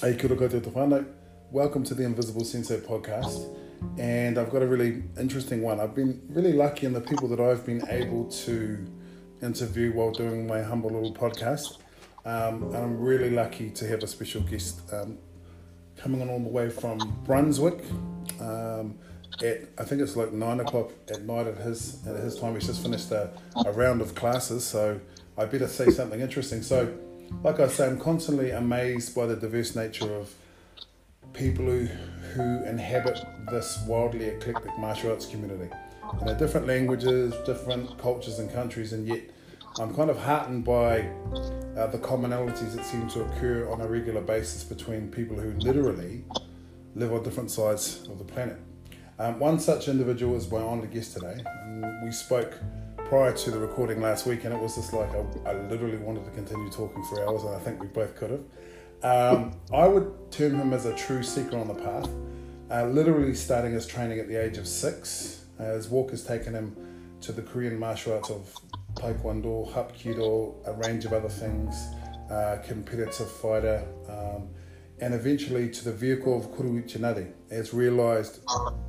Hey. Welcome to the Invisible Sensei podcast. And I've got a really interesting one. I've been really lucky in the people that I've been able to interview while doing my humble little podcast. Um, and I'm really lucky to have a special guest um, coming on all the way from Brunswick. Um, at I think it's like nine o'clock at night at his at his time. He's just finished a, a round of classes, so I better say something interesting. So, like I say, I'm constantly amazed by the diverse nature of people who who inhabit this wildly eclectic martial arts community. And they're different languages, different cultures and countries, and yet I'm kind of heartened by uh, the commonalities that seem to occur on a regular basis between people who literally live on different sides of the planet. Um, one such individual is my honoured guest today. We spoke prior to the recording last week, and it was just like I, I, literally wanted to continue talking for hours, and I think we both could have. Um, I would term him as a true seeker on the path, uh, literally starting his training at the age of six. Uh, his walk has taken him to the Korean martial arts of Taekwondo, Hapkido, a range of other things, uh, competitive fighter, um, and eventually to the vehicle of Koryu Uchinadi, as realised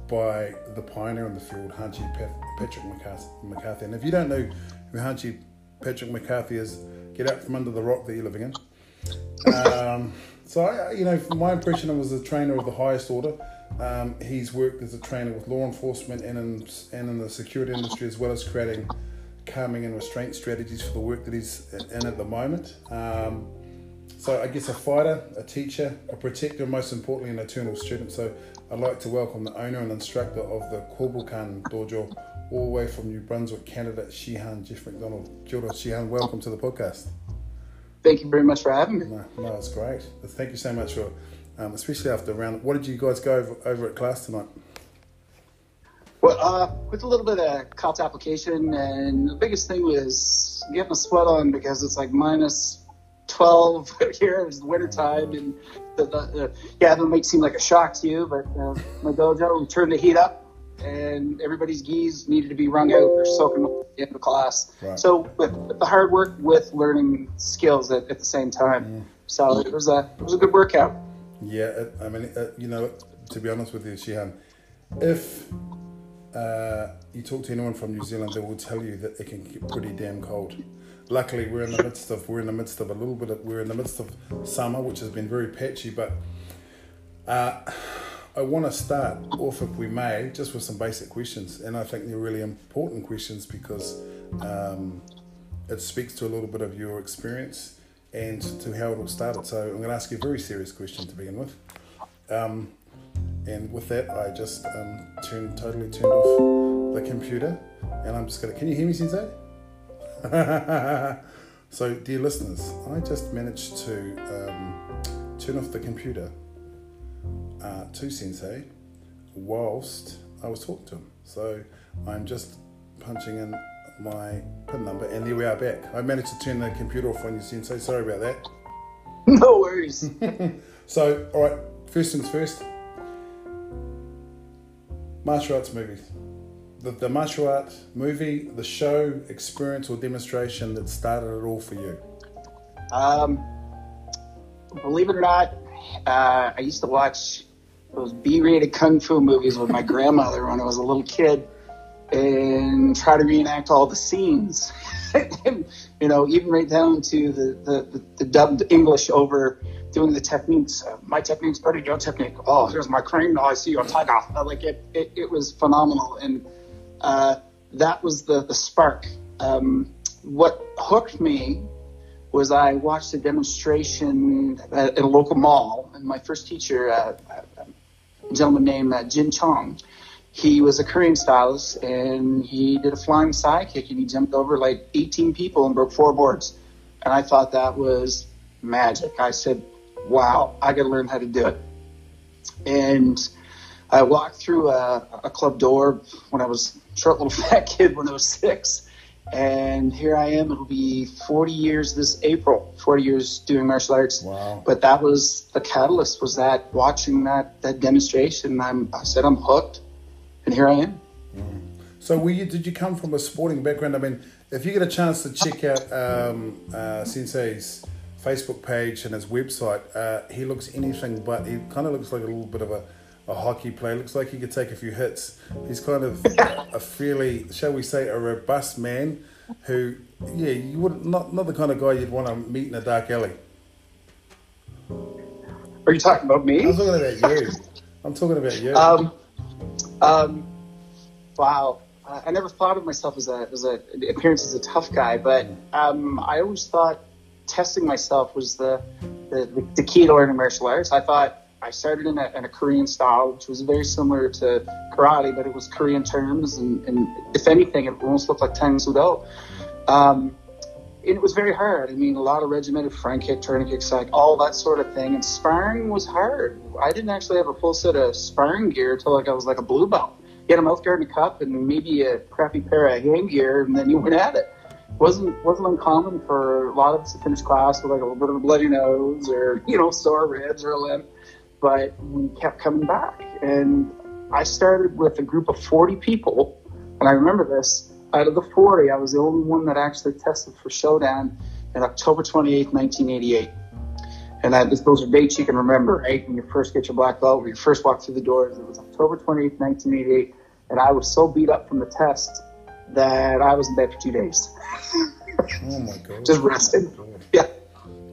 by the pioneer in the field, Hanshi Patrick McCarthy. And if you don't know who Hanshi Patrick McCarthy is, get out from under the rock that you're living in. Um, so, I, you know, from my impression, I was a trainer of the highest order. Um, he's worked as a trainer with law enforcement and in, and in the security industry, as well as creating calming and restraint strategies for the work that he's in at the moment. Um, so I guess a fighter, a teacher, a protector, and most importantly, an eternal student. So I'd like to welcome the owner and instructor of the Kobukan Dojo, all the way from New Brunswick, Canada, Shihan Geoff MacDonald. Kia ora, Shihan. Welcome to the podcast. Thank you very much for having me. No, no it's great. Thank you so much for, um, especially after the round. What did you guys go over, over at class tonight? Well, uh, with a little bit of COTS application, and the biggest thing was getting a sweat on because it's like minus 12 here. It's winter time, and the, the, the, yeah, that might seem like a shock to you, but uh, my dojo—we turned the heat up, and everybody's gis needed to be wrung out or soaking at the end of class. Right. So with, with, the hard work with learning skills at, at the same time, mm. so it was a it was a good workout. Yeah, I mean, uh, you know, to be honest with you, Shihan, if uh, you talk to anyone from New Zealand, they will tell you that it can get pretty damn cold luckily we're in the midst of we're in the midst of a little bit of we're in the midst of summer, which has been very patchy. But uh, I want to start off, if we may, just with some basic questions, and I think they're really important questions because um, it speaks to a little bit of your experience and to how it all started. So I'm going to ask you a very serious question to begin with. Um, and with that, I just um, turned totally turned off the computer, and I'm just gonna. Can you hear me, Sensei? so, dear listeners, I just managed to um, turn off the computer uh, to Sensei whilst I was talking to him. So, I'm just punching in my PIN number, and there we are back. I managed to turn the computer off on you, Sensei. Sorry about that. No worries. so, all right, first things first martial arts movies the, the martial art movie, the show, experience, or demonstration that started it all for you? Um, believe it or not, uh, I used to watch those B-rated kung fu movies with my grandmother when I was a little kid, and try to reenact all the scenes. and, you know, even right down to the, the, the, dubbed English over doing the techniques. Uh, my technique's better than your technique. Oh, here's my crane. Oh, I see your tiger. Like it, it, it was phenomenal. And uh, that was the, the spark. Um, what hooked me was I watched a demonstration at, a local mall, and my first teacher, uh, a gentleman named uh, Jin Chong, he was a Korean stylist, and he did a flying side kick, and he jumped over like 18 people and broke four boards. And I thought that was magic. I said, wow, I got to learn how to do it. And I walked through a, a club door when I was short little fat kid when I was six. And here I am. It'll be 40 years this April. 40 years doing martial arts. Wow. But that was the catalyst. Was that watching that that demonstration? I'm, I said I'm hooked, and here I am. Mm. So, you, did you come from a sporting background? I mean, if you get a chance to check out um, uh, Sensei's Facebook page and his website, uh, he looks anything but. He kind of looks like a little bit of a, a hockey player. Looks like he could take a few hits. He's kind of a fairly, shall we say, a robust man who, yeah, you would not not the kind of guy you'd want to meet in a dark alley. Are you talking about me? I'm talking about you. I'm talking about you. Um, um, wow. Uh, I never thought of myself as a as a appearance as a tough guy, but um, I always thought testing myself was the, the the key to learning martial arts. I thought I started in a, in a Korean style, which was very similar to karate, but it was Korean terms, and, and if anything, it almost looked like Tang Soo Do. Um, and it was very hard. I mean, a lot of regimented front kick, turning kicks, like all that sort of thing. And sparring was hard. I didn't actually have a full set of sparring gear until like I was like a blue belt. You had a mouth guard and a cup, and maybe a crappy pair of hand gear, and then you went at it. wasn't wasn't uncommon for a lot of us to finish class with like a little bit of a bloody nose or you know sore ribs or a limp. But we kept coming back, and I started with a group of 40 people, and I remember this out of the 40, I was the only one that actually tested for Shodan in October 28, 1988. And that, those are dates you can remember, right? When you first get your black belt, when you first walk through the doors. It was October 28, 1988. And I was so beat up from the test that I was in bed for two days. oh my God. Just resting. Yeah.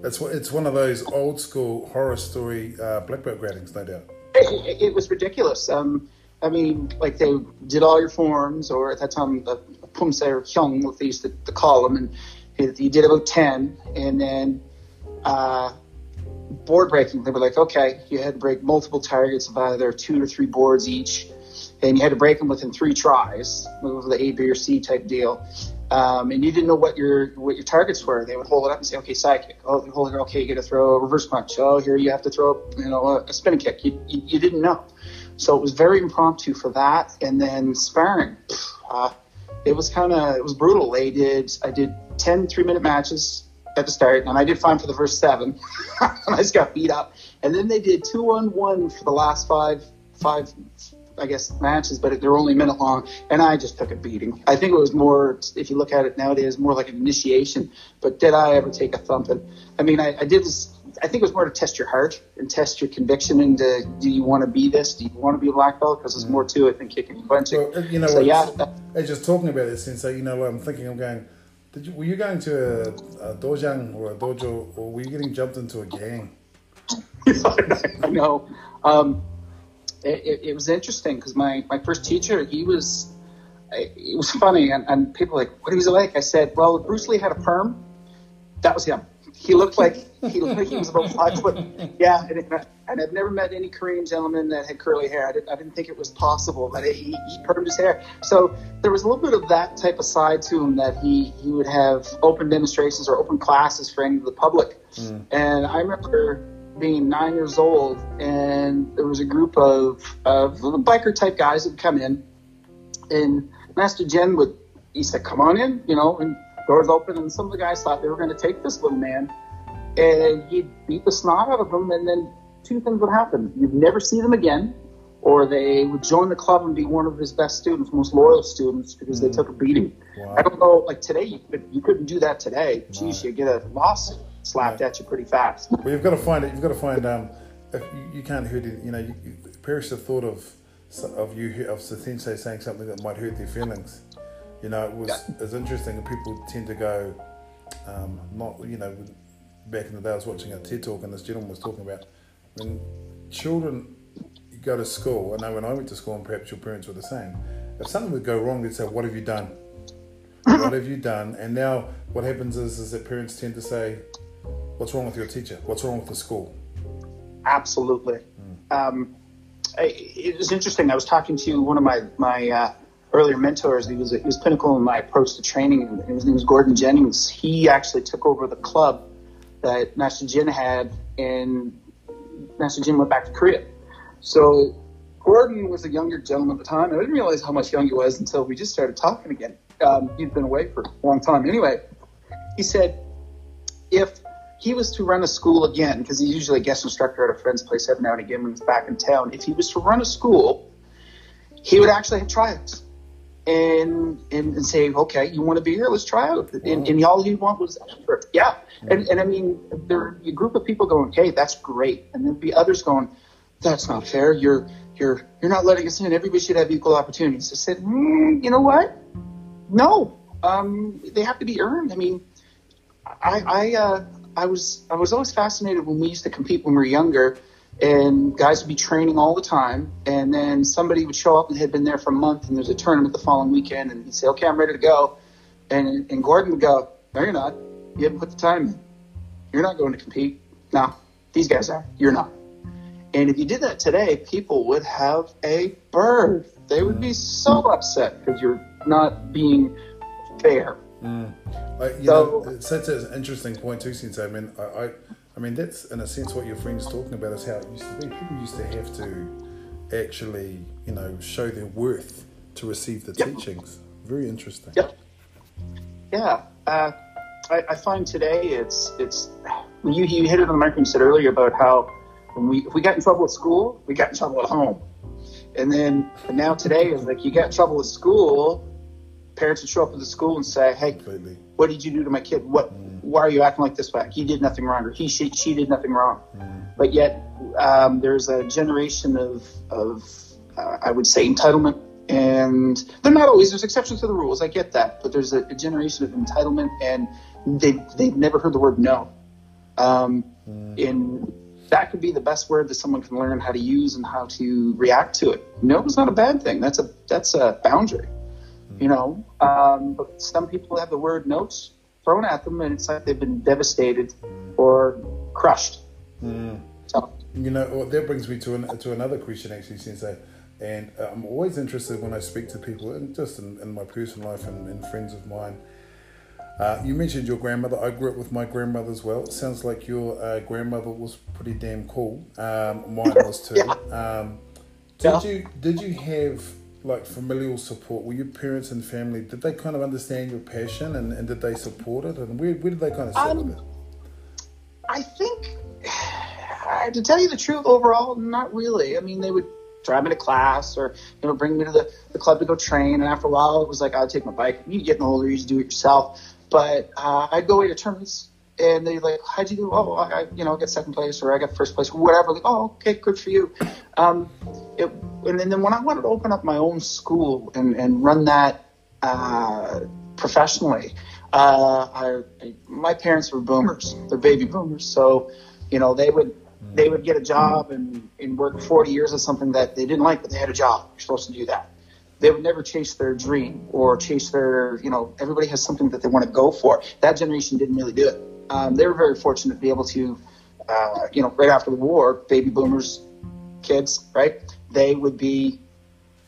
It's, it's one of those old school horror story uh, black belt gradings, no doubt. It, it was ridiculous. Um, I mean, like they did all your forms, or at that time, the Pumse or Hyung, what they used to, to call them, and he, did about 10, and then uh, board breaking, they were like, okay, you had to break multiple targets of either two or three boards each, and you had to break them within three tries. Was the A, B, or C type deal. Um, and you didn't know what your what your targets were. They would hold it up and say, "Okay, side kick. Oh, hold it. Okay, you got to throw a reverse punch. Oh, here you have to throw, you know, a, spinning kick. You, you, you didn't know, so it was very impromptu for that. And then sparring. Uh, it was kind of it was brutal. They did I did 10 three minute matches at the start, and I did fine for the first seven, I just got beat up. And then they did two on one for the last five five I guess matches, but they're only a minute long, and I just took a beating. I think it was more, if you look at it nowadays, more like an initiation. But did I ever take a thumping? I mean, I, I did this I think it was more to test your heart and test your conviction into do you want to be this? Do you want to be a black belt? Because there's more to it than kicking and punching. Well, you know, so, yeah. I just talking about this, since you know, I'm thinking, I'm going. Did you, were you going to a, a dojang or a dojo, or were you getting jumped into a gang? no. Um, it, it, was interesting because my, my first teacher, he was, it was funny, and, and people were like, what was he like? I said, well, Bruce Lee had a perm. That was him he looked like he looked like he was about five foot. Yeah, and, and I've never met any Korean gentleman that had curly hair. I didn't, I didn't think it was possible, but he, he permed his hair. So there was a little bit of that type of side to him that he he would have open demonstrations or open classes for any of the public. Mm. And I remember being nine years old, and there was a group of of biker type guys that would come in, and Master Jen would he said, "Come on in," you know, and doors open, and some of the guys thought they were going to take this little man, and he'd beat the snot out of them, and then two things would happen: you'd never see them again, or they would join the club and be one of his best students, most loyal students, because mm. they took a beating. Wow. I don't know, like today, you, could, you couldn't do that today. Jeez, you get a lawsuit slapped at you pretty fast. Well, you've got to find it. You've got to find. Um, if you, you can't hurt it. You know, you, you perish the thought of of you of Sensei saying something that might hurt their feelings. You know, it was yeah. it's interesting. People tend to go, um, not you know, back in the day I was watching a TED talk and this gentleman was talking about when children go to school. I know when I went to school, and perhaps your parents were the same. If something would go wrong, they'd say, "What have you done? what have you done?" And now what happens is, is that parents tend to say, "What's wrong with your teacher? What's wrong with the school?" Absolutely. Mm. Um, it was interesting. I was talking to one of my my uh, earlier mentors. He was he was pinnacle in my approach to training. His name was Gordon Jennings. He actually took over the club that Master Jin had, and Master Jin went back to Korea. So Gordon was a younger gentleman at the time. I didn't realize how much young he was until we just started talking again. Um, he'd been away for a long time. Anyway, he said if he was to run a school again, because he's usually a guest instructor at a friend's place every now and again when he's back in town. If he was to run a school, he would actually have tryouts and, and and say, okay, you want to be here? Let's try out. And, and all he want was effort. Yeah. And and I mean, there a group of people going, hey, that's great, and then be others going, that's not fair. You're you're you're not letting us in. Everybody should have equal opportunities. I said, mm, you know what? No, um, they have to be earned. I mean, I I uh, I was I was always fascinated when we used to compete when we were younger and guys would be training all the time. And then somebody would show up and had been there for a month and there's a tournament the following weekend and he'd say okay i'm ready to go. And, and gordon would go no you're not. You haven't put the time in. You're not going to compete. No these guys are. You're not. And if you did that today people would have a bird. They would be so upset because you're not being fair mm. you so, know, it's such an interesting point too since i mean I, I I mean, that's in a sense what your friend's talking about is how it used to be. People used to have to actually, you know, show their worth to receive the yep. teachings. Very interesting. Yep. Yeah. Uh, I, I, find today it's it's you you hit it on the mark you said earlier about how when we if we got in trouble at school, we got in trouble at home, and then and now today is like you got in trouble at school, parents would show up at the school and say, "Hey, Completely. what did you do to my kid? What mm. why are you acting like this way? He did nothing wrong, or he she, she did nothing wrong." Mm. But yet um, there's a generation of of uh, I would say entitlement, and they're not always. There's exceptions to the rules. I get that, but there's a, a generation of entitlement, and they they've never heard the word no. Um, mm. And that could be the best word that someone can learn how to use and how to react to it. No is not a bad thing. That's a that's a boundary you know. Um, but some people have the word notes thrown at them, and it's like they've been devastated or crushed. Mm. So, you know, well, that brings me to an, to another question, actually, since I, and uh, I'm always interested when I speak to people, and just in, in my personal life and, and friends of mine. Uh, you mentioned your grandmother. I grew up with my grandmother as well. It sounds like your uh, grandmother was pretty damn cool. Um, mine was too. yeah. um, did yeah. you did you have like familial support? Were your parents and family did they kind of understand your passion and, and did they support it? And where, where did they kind of sit um, with it? I think, to tell you the truth, overall, not really. I mean, they would drive me to class or you know bring me to the, the club to go train. And after a while, it was like I'd take my bike. You getting older, you just do it yourself. But uh, I'd go away to tournaments and they like, how'd you do? Oh, I, you know, I got second place or I got first place, whatever. Like, oh, okay, good for you. Um, it, and then when I wanted to open up my own school and, and run that uh, professionally, uh, I, I, my parents were boomers. They're baby boomers, so you know they would they would get a job and, and work 40 years of something that they didn't like, but they had a job. You're supposed to do that. They would never chase their dream or chase their, you know, everybody has something that they want to go for. That generation didn't really do it um, they were very fortunate to be able to, uh, you know, right after the war, baby boomers, kids, right? They would be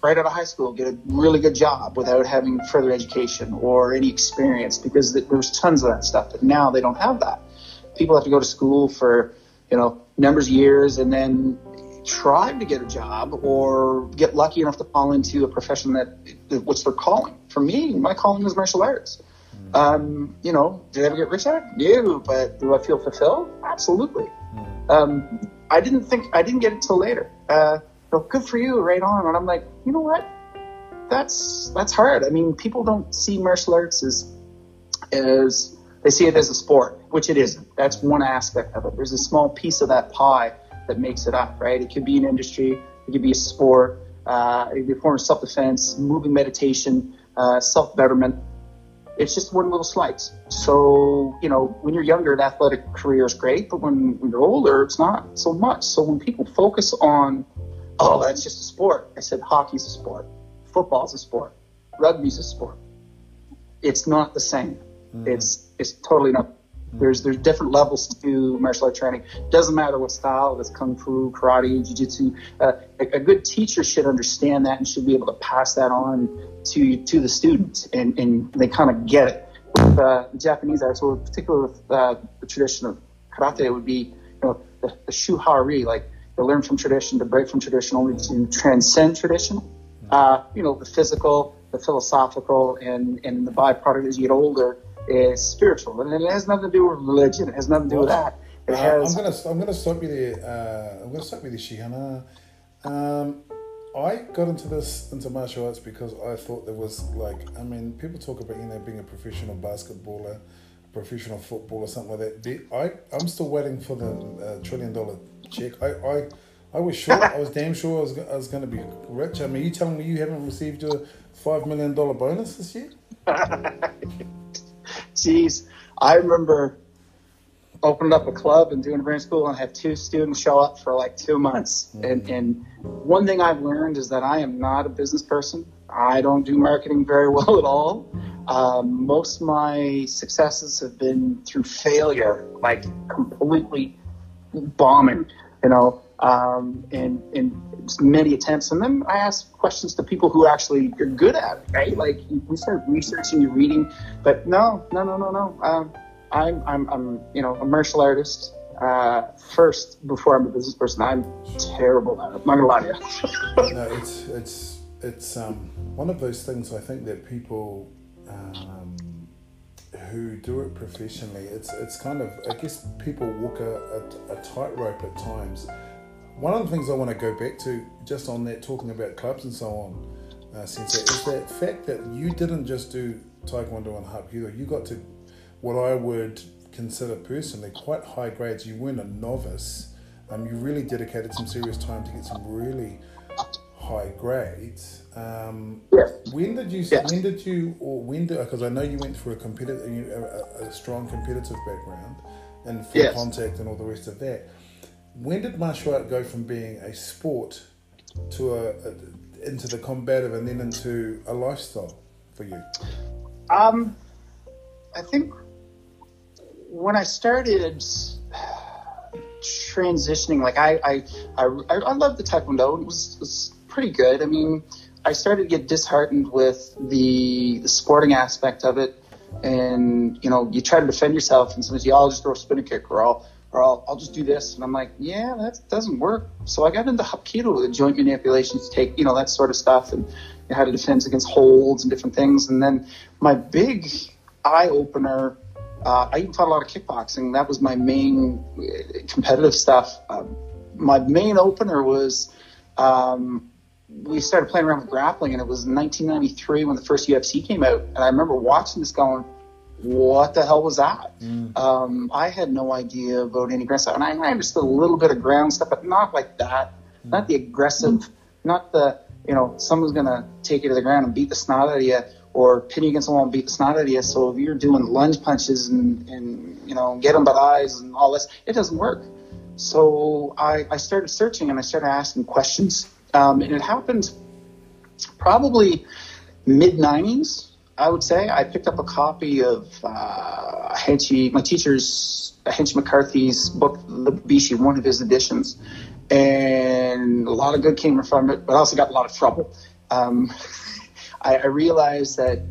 right out of high school, get a really good job without having further education or any experience because there's tons of that stuff. But now they don't have that. People have to go to school for, you know, numbers of years and then try to get a job or get lucky enough to fall into a profession that what's their calling. For me, my calling is martial arts. Um, you know, did I ever get rich at it? No, but do I feel fulfilled? Absolutely. Hmm. Um, I didn't think I didn't get it till later. Uh, so good for you, right on. And I'm like, you know what? That's that's hard. I mean, people don't see martial arts as as they see it as a sport, which it isn't. That's one aspect of it. There's a small piece of that pie that makes it up, right? It could be an industry, it could be a sport, uh, it could be a form of self-defense, moving meditation, uh, self-betterment it's just one little slice. So, you know, when you're younger, the athletic career is great, but when, when you're older, it's not so much. So when people focus on, oh, that's just a sport, I said hockey's a sport, football's a sport, rugby's a sport. It's not the same. Mm-hmm. It's it's totally not. There's there's different levels to martial art training. Doesn't matter what style. If it's kung fu, karate, jiu-jitsu. Uh, a, a, good teacher should understand that and should be able to pass that on to to the students, and, and they kind of get it. With uh, the Japanese arts, or particularly with uh, the tradition of karate, it would be you know the, the shuhari, like to learn from tradition, to break from tradition, only to transcend tradition. Uh, you know, the physical, the philosophical, and and the byproduct as you get older is spiritual, and it has nothing to do with religion. It has nothing to do with that. It has. I'm gonna I'm gonna stop you there. Uh, I'm gonna stop you there, Shihana. Um, I got into this into martial arts because I thought there was like I mean people talk about you know being a professional basketballer, professional footballer, something like that. I I'm still waiting for the uh, trillion dollar check. I, I I was sure I was damn sure I was I was going to be rich. I mean, you telling me you haven't received your five million dollar bonus this year? Jeez, I remember opening up a club and doing a brand school and have two students show up for like two months. Mm-hmm. And, and one thing I've learned is that I am not a business person. I don't do marketing very well at all. Um, most of my successes have been through failure, like completely bombing, you know, um, in, in many attempts. And then I ask questions to people who actually are good at it, right? Like you start researching, you're reading, but no, no, no, no, no. Um, I'm, I'm, I'm, you know, a martial artist. Uh, first, before I'm a business person, I'm terrible at it. I'm not gonna lie to you. no, it's, it's, it's um, one of those things I think that people um, who do it professionally, it's, it's kind of, I guess people walk a, a, a tightrope at times. One of the things I want to go back to, just on that, talking about clubs and so on, uh, Sensei, is that fact that you didn't just do Taekwondo and Hapkido, you got to what I would consider personally quite high grades. You weren't a novice. Um, you really dedicated some serious time to get some really high grades. Um, yes. When did you? Yes. When did you? Or when did? Because I know you went through a competitive, a, a, strong competitive background, and full yes. contact and all the rest of that. When did martial art go from being a sport to a, a into the combative and then into a lifestyle for you? Um, I think when I started transitioning, like I, I, I, I loved the Taekwondo. It was, was pretty good. I mean, I started to get disheartened with the, the sporting aspect of it. And, you know, you try to defend yourself and sometimes you all just throw a spinning kick or I'll, or I'll, I'll just do this. And I'm like, yeah, that doesn't work. So I got into Hapkido, the joint manipulations, take, you know, that sort of stuff and how to defend against holds and different things. And then my big eye opener uh, I even taught a lot of kickboxing. That was my main uh, competitive stuff. Um, my main opener was um, we started playing around with grappling, and it was 1993 when the first UFC came out. And I remember watching this going, what the hell was that? Mm. Um, I had no idea about any ground stuff. And I, I, understood a little bit of ground stuff, but not like that. Mm. Not the aggressive, mm. not the, you know, someone's going to take you to the ground and beat the snot out of you or pin you against the wall and beat the snot out of you. So if you're doing lunge punches and, and you know, get them by the eyes and all this, it doesn't work. So I, I started searching and I started asking questions. Um, and it happened probably mid 90s, I would say. I picked up a copy of uh, Hanshi, my teacher's, Hanshi McCarthy's book, Bubishi, one of his editions. And a lot of good came from it, but I also got a lot of trouble. Um, I, I realized that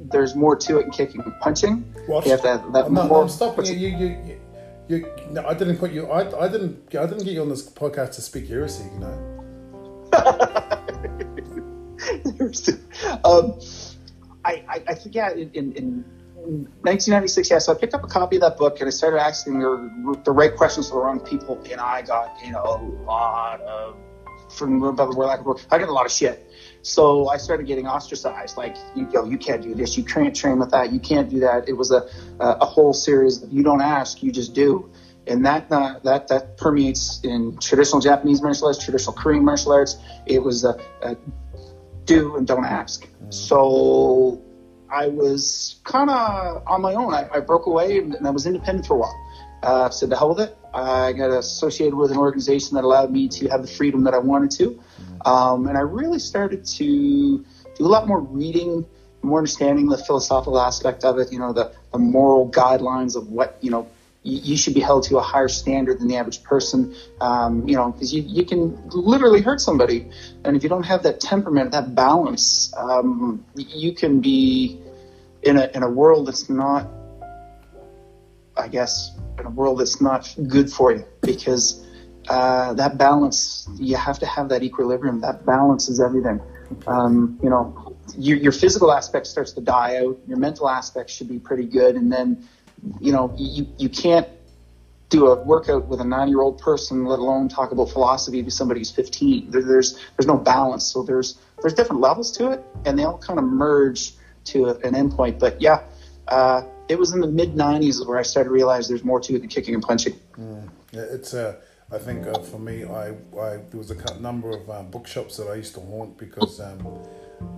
there's more to it than kicking and punching. What? You have to have, that no, more. No, you. You, you, you, you. No, I didn't put you. I, I didn't. I didn't get you on this podcast to speak heresy. You know. um, I, I, I think yeah. In, in, in 1996, yeah. So I picked up a copy of that book and I started asking the, the right questions to the wrong people, and I got you know a lot of from about where I I got a lot of shit. So I started getting ostracized. Like, you, yo, you can't do this. You can't train with that. You can't do that. It was a, a whole series of you don't ask, you just do. And that, uh, that, that permeates in traditional Japanese martial arts, traditional Korean martial arts. It was a, a do and don't ask. Mm. So I was kind of on my own. I, I broke away and I was independent for a while. Uh, said the hell with it. I got associated with an organization that allowed me to have the freedom that I wanted to. Um, and I really started to do a lot more reading, more understanding the philosophical aspect of it, you know, the, the moral guidelines of what, you know, you, should be held to a higher standard than the average person, um, you know, because you, you can literally hurt somebody. And if you don't have that temperament, that balance, um, you can be in a, in a world that's not, I guess, in a world that's not good for you because uh, that balance, you have to have that equilibrium. That balance is everything. Um, you know, your, your physical aspect starts to die out. Your mental aspect should be pretty good. And then, you know, you, you can't do a workout with a nine-year-old person, let alone talk about philosophy to somebody who's 15. There, there's there's no balance. So there's there's different levels to it, and they all kind of merge to a, an endpoint. But yeah, uh, it was in the mid 90s where I started to realize there's more to it than kicking and punching. Mm. It's uh, I think uh, for me, I, I there was a number of um, bookshops that I used to haunt because um,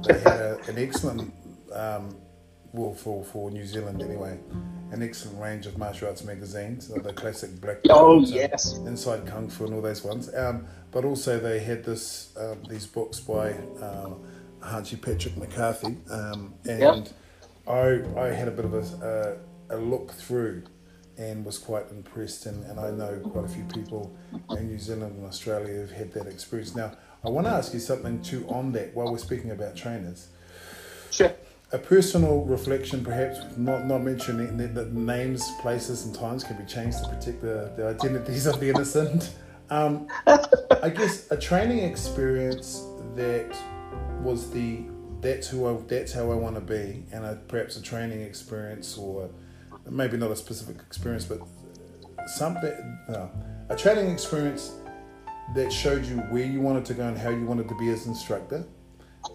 they had a, an excellent um, well for for New Zealand anyway an excellent range of martial arts magazines, the classic Black Oh yes, Inside Kung Fu and all those ones. Um, but also they had this um, these books by uh, Hanshi Patrick McCarthy, um, and yep. I I had a bit of a, a, a, look through and was quite impressed, and, and I know quite a few people in New Zealand and Australia who've had that experience. Now I want to ask you something too on that while we're speaking about trainers. Sure a personal reflection, perhaps not not mentioning that names, places, and times can be changed to protect the, the identities of the innocent. Um, I guess a training experience that was the that's who I that's how I want to be, and perhaps a training experience or maybe not a specific experience, but something no, a training experience that showed you where you wanted to go and how you wanted to be as instructor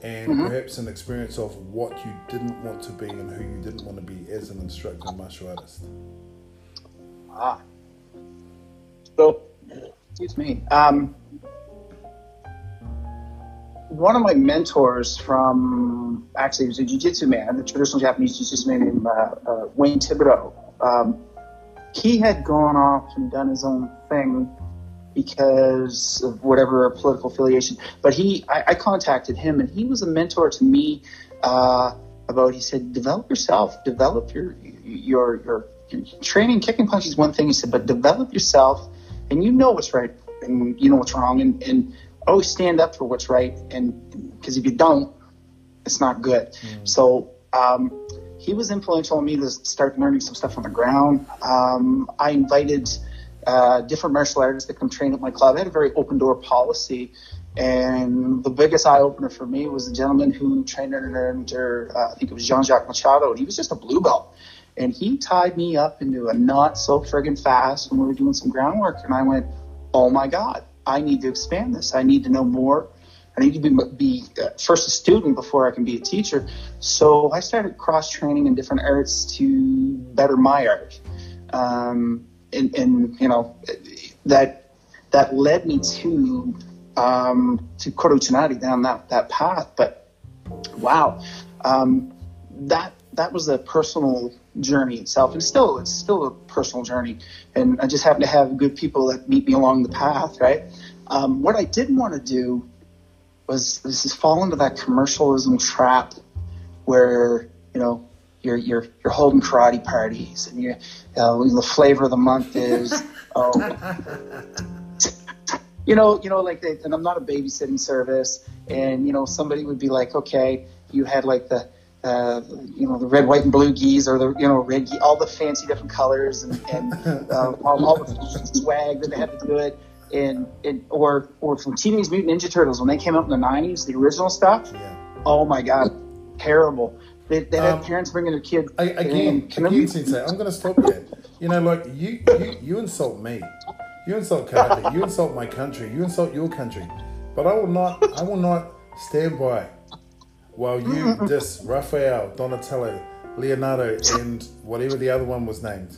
and mm-hmm. perhaps an experience of what you didn't want to be and who you didn't want to be as an instructor martial artist. Ah. So, excuse me. Um, one of my mentors from actually he was a jiu-jitsu man, the traditional Japanese jiu-jitsu man named uh, uh, Wayne Thibodeau. Um, he had gone off and done his own thing because of whatever political affiliation. But he, I, I contacted him, and he was a mentor to me uh, about. He said, develop yourself, develop your your your, your training. Kicking punch is one thing. He said, but develop yourself, and you know what's right and you know what's wrong, and and always stand up for what's right. And because if you don't, it's not good. Mm. So. Um, he was influential on me to start learning some stuff on the ground. Um, I invited uh, different martial artists that come train at my club. I had a very open door policy. And the biggest eye opener for me was a gentleman who trained under, uh, I think it was Jean Jacques Machado, and he was just a blue belt. And he tied me up into a knot so friggin' fast when we were doing some groundwork. And I went, oh my God, I need to expand this. I need to know more. I need to be, be uh, first a student before I can be a teacher. So I started cross training in different arts to better my art. Um, and, and you know that that led me to um, to Koryu Uchinadi down that that path. But wow, um, that that was a personal journey itself, and still it's still a personal journey. And I just happen to have good people that meet me along the path, right? Um, what I didn't want to do was is fall into that commercialism trap where you know you're you're you're holding karate parties and you uh, the flavor of the month is oh you know you know like they, and I'm not a babysitting service and you know somebody would be like okay you had like the uh, you know the red white and blue gis or the you know red all the fancy different colors and, and uh, all, all the swag that they had to do it and, and or or from Teenage Mutant Ninja Turtles when they came out in the '90s, the original stuff. Yeah. Oh my god, terrible. They, they um, have parents bringing their kids. I, again, can again, Sensei, I'm going to stop you. You know, like you, you, you insult me, you insult karate, you insult my country, you insult your country, but I will not, I will not stand by while you diss Raphael, Donatello, Leonardo, and whatever the other one was named.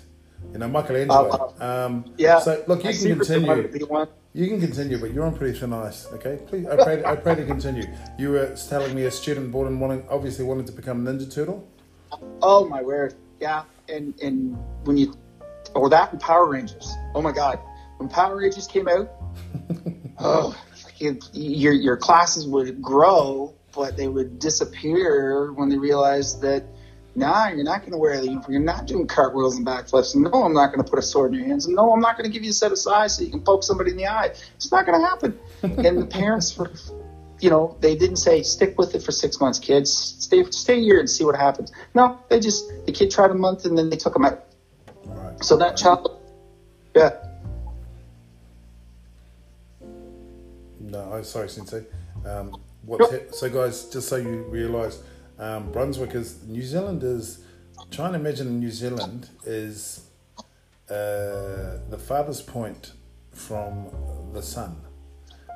You know, Michelangelo. Um, yeah. So look, you I can continue. You can continue, but you're on pretty thin ice. Okay, please. I pray. I pray to continue. You were telling me a student born and wanting, obviously wanted to become Ninja Turtle. Oh my word! Yeah, and and when you, or that and Power Rangers. Oh my God, when Power Rangers came out, oh, your your classes would grow, but they would disappear when they realized that nah, you're not going to wear the uniform. You're not doing cartwheels and backflips. And no, I'm not going to put a sword in your hands. And no, I'm not going to give you a set of sais so you can poke somebody in the eye. It's not going to happen. and the parents, were, you know, they didn't say stick with it for six months, kids. Stay, stay a year and see what happens. No, they just the kid tried a month and then they took him out. Right. So that child, yeah. No, I'm sorry, Sensei. Um, what's nope. so, guys? Just so you realise um, Brunswick is New Zealand is trying to imagine New Zealand is uh, the farthest point from the sun,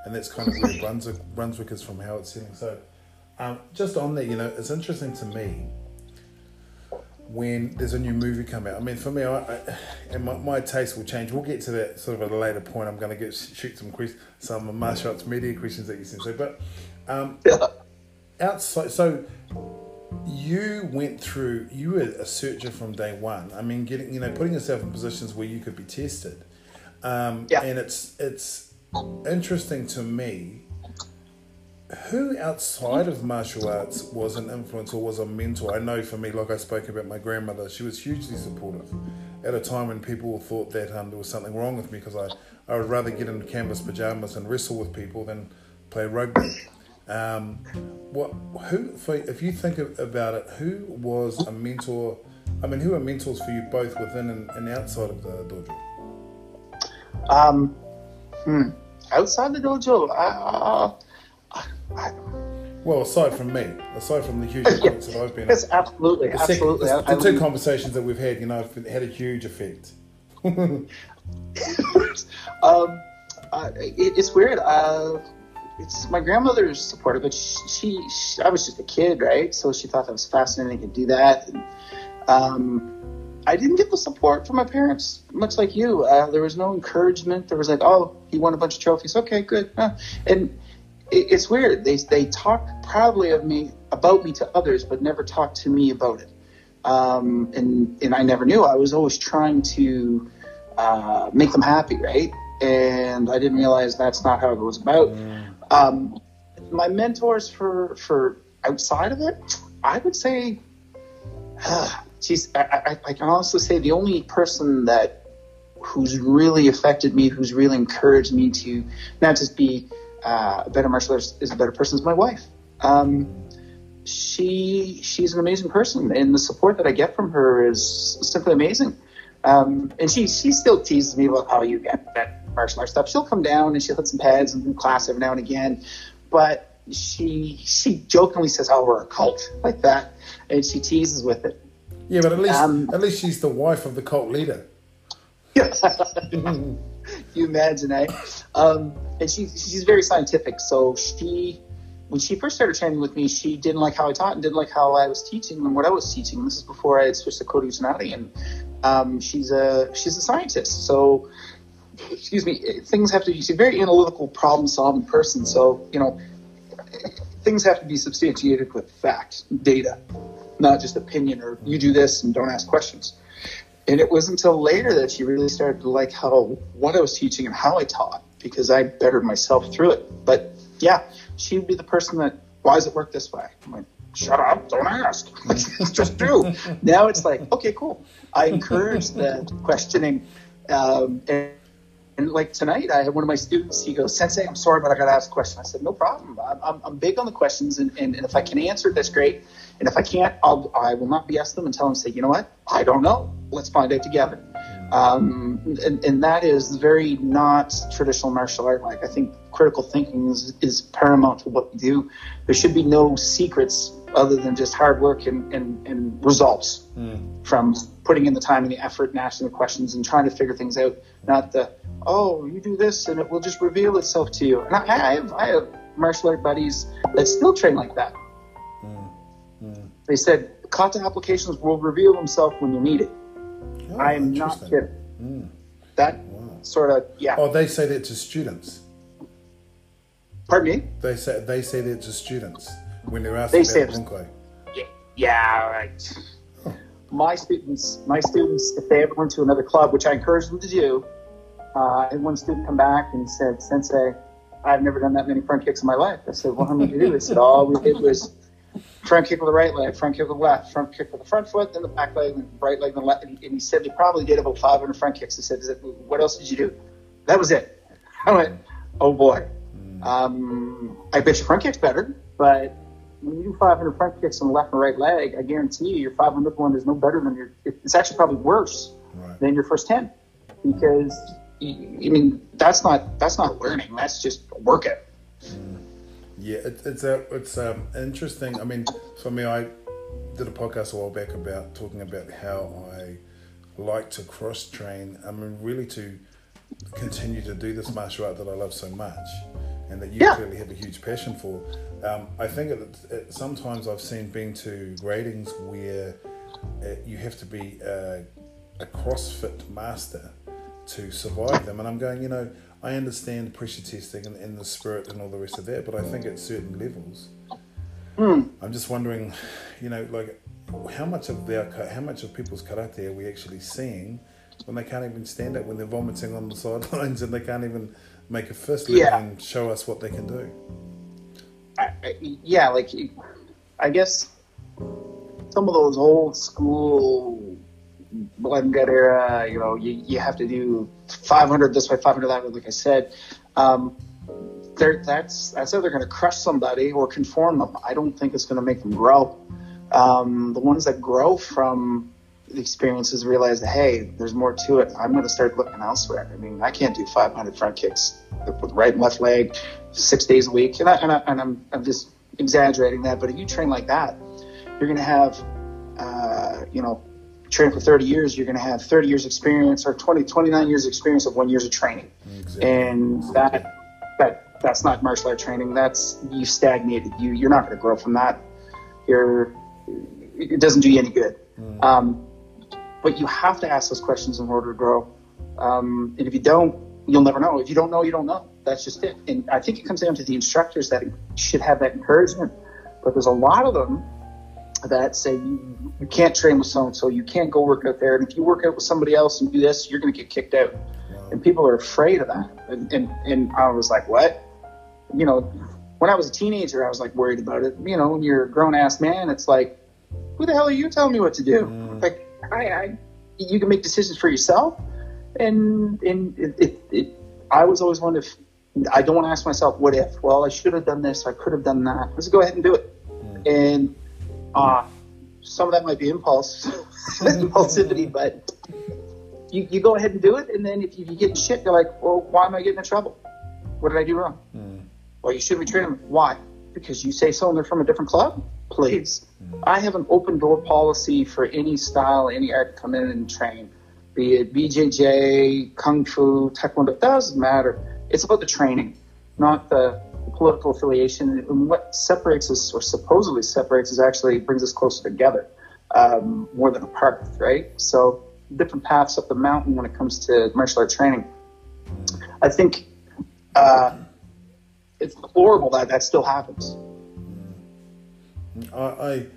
and that's kind of where Brunswick, Brunswick is from how it's setting. So, um, just on there, you know, it's interesting to me when there's a new movie come out. I mean, for me, I, I, and my, my taste will change. We'll get to that sort of at a later point. I'm going to get shoot some questions, some martial arts media questions that you sent. So, but um, outside, so you went through. You were a searcher from day one. I mean, getting you know, putting yourself in positions where you could be tested. Um, Yeah. And it's it's interesting to me who outside of martial arts was an influence or was a mentor? I know for me, like I spoke about my grandmother, she was hugely supportive at a time when people thought that um, there was something wrong with me because I, I would rather get in canvas pajamas and wrestle with people than play rugby. Um, what who for, if you think of- about it, who was a mentor? I mean, who are mentors for you both within and, and outside of the dojo? Um, hmm. Outside the dojo, uh, I, Well, aside from me, aside from the huge Yeah. influence that I've been. yes, absolutely, The, second, absolutely. the, the two conversations that we've had, you know, have had a huge effect. um, uh, it, it's weird. Uh, it's my grandmother's supportive, but she, she, I was just a kid, right? So she thought that was fascinating to do that. And, um, I didn't get the support from my parents, much like you. Uh, there was no encouragement. There was like, oh, he won a bunch of trophies. Okay, good. And it, it's weird. They they talk proudly of me about me to others, but never talk to me about it. Um, and and I never knew. I was always trying to uh, make them happy, right? And I didn't realize that's not how it was about. Um, my mentors for for outside of it, I would say, geez, I, I, I can honestly say the only person that who's really affected me, who's really encouraged me to not just be uh, a better martial artist, is a better person, is my wife. Um, she she's an amazing person, and the support that I get from her is simply amazing. Um, and she she still teases me about how you get that martial arts stuff. She'll come down and she'll hit some pads and in class every now and again, but she she jokingly says, "Oh, we're a cult," like that, and she teases with it. Yeah, but at least Um, at least she's the wife of the cult leader. Yes. You imagine, eh? Um, and she, she's very scientific. So she, when she first started training with me, she didn't like how I taught and didn't like how I was teaching and what I was teaching. This is before I had switched to Koryu Uchinadi, and um, she's a she's a scientist. So, excuse me, things have to. She's a very analytical, problem-solving person. So you know, things have to be substantiated with fact, data, not just opinion or you do this and don't ask questions. And it wasn't until later that she really started to like how what I was teaching and how I taught because I bettered myself through it. But yeah, she would be the person that why does it work this way? I'm like, shut up, don't ask, just do. now it's like, okay, cool. I encourage the questioning, um, and, and like tonight, I had one of my students. He goes, Sensei, I'm sorry, but I got to ask a question. I said, no problem. I'm, I'm, I'm big on the questions, and, and, and if I can answer it, that's great. And if I can't, I'll, I will not BS them and tell them, say, you know what? I don't know. Let's find out together. Um, and, and that is very not traditional martial art. Like I think critical thinking is, is paramount to what we do. There should be no secrets other than just hard work and, and, and results from putting in the time and the effort and asking the questions and trying to figure things out. Not the oh you do this and it will just reveal itself to you. And I, I have I have martial art buddies that still train like that. Mm-hmm. They said kata applications will reveal themselves when you need it. Oh, I am not kidding. Mm. That sort of yeah. Oh, they say that to students. Pardon me. They say they say that to students when they're asked They about bunkai. Yeah, yeah, right. My students, my students, if they ever went to another club, which I encourage them to do, uh, had one student come back and said, "Sensei, I've never done that many front kicks in my life." I said, "Well, how many did you do?" They said, "All we did was front kick with the right leg, front kick with the left, front kick with the front foot, then the back leg, then the right leg, then the left." And he said they probably did about 500 front kicks. I said, "Is it- "What else did you do?" That was it. I went, "Oh boy." Um, I bet your front kick's better, but when you do 500 front kicks on the left and right leg, I guarantee you your 500 one is no better than your. It's actually probably worse Right. than your first 10 because I mean that's not that's not learning. That's just working. Yeah, it, it's a it's um, interesting. I mean, for me, I did a podcast a while back about talking about how I like to cross train. I mean, really to continue to do this martial art that I love so much, and that you Yeah. clearly have a huge passion for. Um, I think it, it, sometimes I've seen being to gradings where uh, you have to be a, a CrossFit master to survive them, and I'm going, you know, I understand pressure testing and, and the spirit and all the rest of that, but I think at certain levels, hmm. I'm just wondering, you know, like how much of their how much of people's karate are we actually seeing when they can't even stand up when they're vomiting on the sidelines and they can't even make a fist let Yeah. and show us what they can do. I, I, yeah, like I guess some of those old school blend gut era, you know, you, you have to do 500 this way, 500 that way, like I said. Um, they're, that's that's either going to crush somebody or conform them. I don't think it's going to make them grow. Um, the ones that grow from the experiences realize that hey, there's more to it. I'm going to start looking elsewhere. I mean, I can't do 500 front kicks with right and left leg six days a week, and, I, and, I, and I'm I'm just exaggerating that. But if you train like that, you're going to have, uh, you know, train for 30 years. You're going to have 30 years experience or 20, 29 years experience of one years of training, Exactly. and that that that's not martial art training. That's you stagnated. You you're not going to grow from that. You're it doesn't do you any good. Um, but you have to ask those questions in order to grow. Um, and if you don't, you'll never know. If you don't know, you don't know. That's just it. And I think it comes down to the instructors that should have that encouragement. But there's a lot of them that say you, you can't train with so and so, you can't go work out there. And if you work out with somebody else and do this, you're going to get kicked out. And people are afraid of that. And, and, and I was like, what? You know, when I was a teenager, I was like worried about it. You know, when you're a grown ass man, it's like, who the hell are you telling me what to do? Mm. Like, I, I, you can make decisions for yourself. And, and it, it, it, I was always one of, I don't want to ask myself, what if? Well, I should have done this. I could have done that. Let's go ahead and do it. Mm. And uh, some of that might be impulse, impulsivity, but you, you go ahead and do it. And then if you, you get shit, you're like, well, why am I getting in trouble? What did I do wrong? Well, you shouldn't be training. Why? Because you say so and they're from a different club? Please. I have an open door policy for any style, any art to come in and train. Be it BJJ, Kung Fu, Taekwondo, it doesn't matter. It's about the training, not the political affiliation. And what separates us, or supposedly separates us, actually brings us closer together um, more than apart, right? So, different paths up the mountain when it comes to martial art training. I think uh, it's horrible that that still happens. I, I,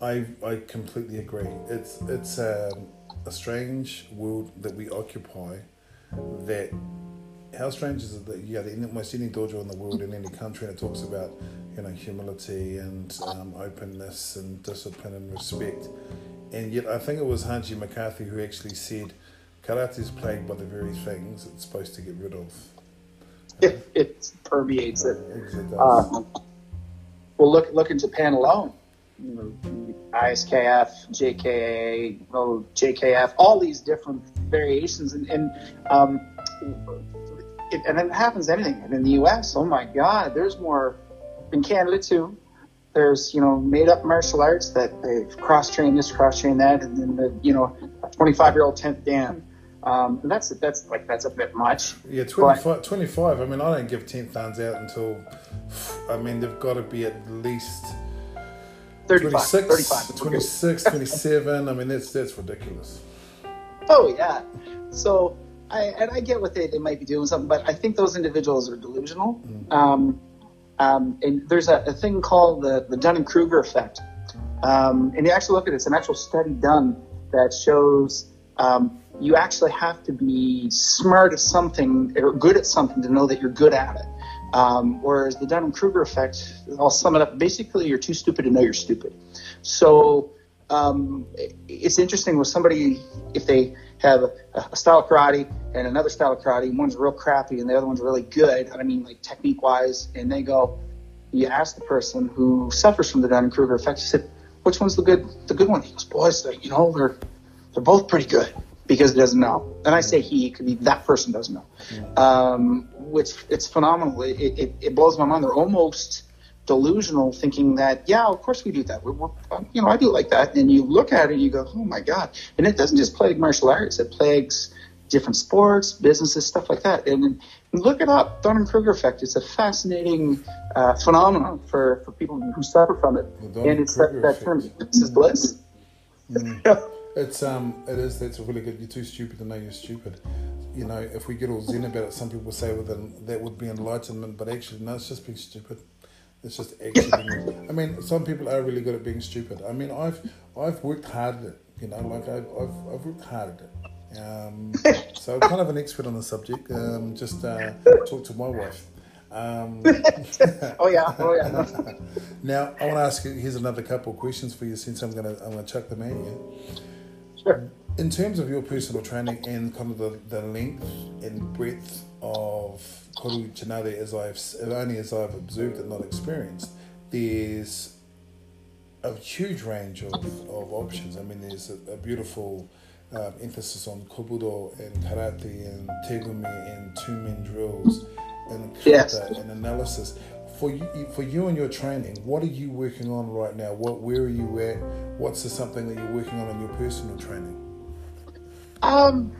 I, I completely agree. It's it's um, a strange world that we occupy. That how strange is it that yeah, in almost any dojo in the world in any country, and it talks about you know humility and um, openness and discipline and respect, and yet I think it was Hanshi McCarthy who actually said karate is plagued by the very things it's supposed to get rid of. It, it permeates it. Uh, well, look look in Japan alone. You know, ISKF, JKA, oh, JKF, all these different variations, and, and um, it, and it happens anything. And in the U.S., oh my God, there's more. In Canada too, there's you know made up martial arts that they've cross trained this, cross trained that, and then the you know 25 year old tenth dan. Um, and that's that's like that's a bit much. Yeah, 25, 25. I mean, I don't give 10th dans out until, I mean, they've got to be at least 35, 26, 35. 26 27. I mean, that's that's ridiculous. Oh yeah. So I and I get what they, they might be doing something, but I think those individuals are delusional. Um, um, and there's a, a thing called the, the Dunning Kruger effect. Um, and you actually look at it, it's an actual study done that shows um, you actually have to be smart at something or good at something to know that you're good at it. Um, whereas the Dunning Kruger effect, I'll sum it up. Basically, you're too stupid to know you're stupid. So um, it's interesting with somebody if they have a, a style of karate and another style of karate, and one's real crappy and the other one's really good. I mean, like technique wise, and they go. You ask the person who suffers from the Dunning Kruger effect. You said, "Which one's the good the good one?" He goes, "Boys, they, you know, they're they're both pretty good." Because he doesn't know, and I say he, it could be that person doesn't know, um, which it's phenomenal. It, it, it blows my mind. They're almost delusional, thinking that yeah, of course we do that. We're, we're you know I do it like that, and you look at it and you go, oh my god! And it doesn't just plague martial arts; it plagues different sports, businesses, stuff like that. And, and look it up, Dunning Kruger effect. It's a fascinating uh, phenomenon for, for people who suffer from it. And it's that, that term, this is bliss. Mm. it's um, it is. That's a really good. You're too stupid to know you're stupid. You know, if we get all zen about it, some people say well, then that would be enlightenment, but actually, no, it's just being stupid. It's just actually. being, I mean, some people are really good at being stupid. I mean, I've I've worked hard at it. You know, like I've I've, I've worked hard at it. Um, so kind of an expert on the subject. Um, just uh, talk to my wife. Um, oh yeah, oh yeah. now I want to ask you. Here's another couple of questions for you, since I'm gonna I'm gonna chuck them at you. Sure. In terms of your personal training and kind of the, the length and breadth of Koryu Uchinadi as I've only as I've observed and not experienced, there's a huge range of, of options. I mean, there's a, a beautiful um, emphasis on kobudo and karate and tegumi and two men drills and kata yes. and analysis. For you, for you and your training, what are you working on right now? What, where are you at? What's the something that you're working on in your personal training? Um,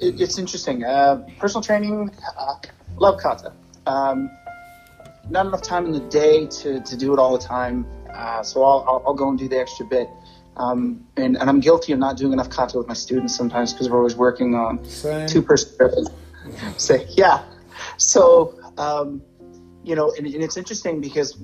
it, it's interesting. Uh, personal training, uh, love kata. Um, not enough time in the day to, to do it all the time, uh, so I'll, I'll, I'll go and do the extra bit. Um, and, and, I'm guilty of not doing enough kata with my students sometimes because we're always working on two person. Say, yeah. So, um, you know, and, and, it's interesting because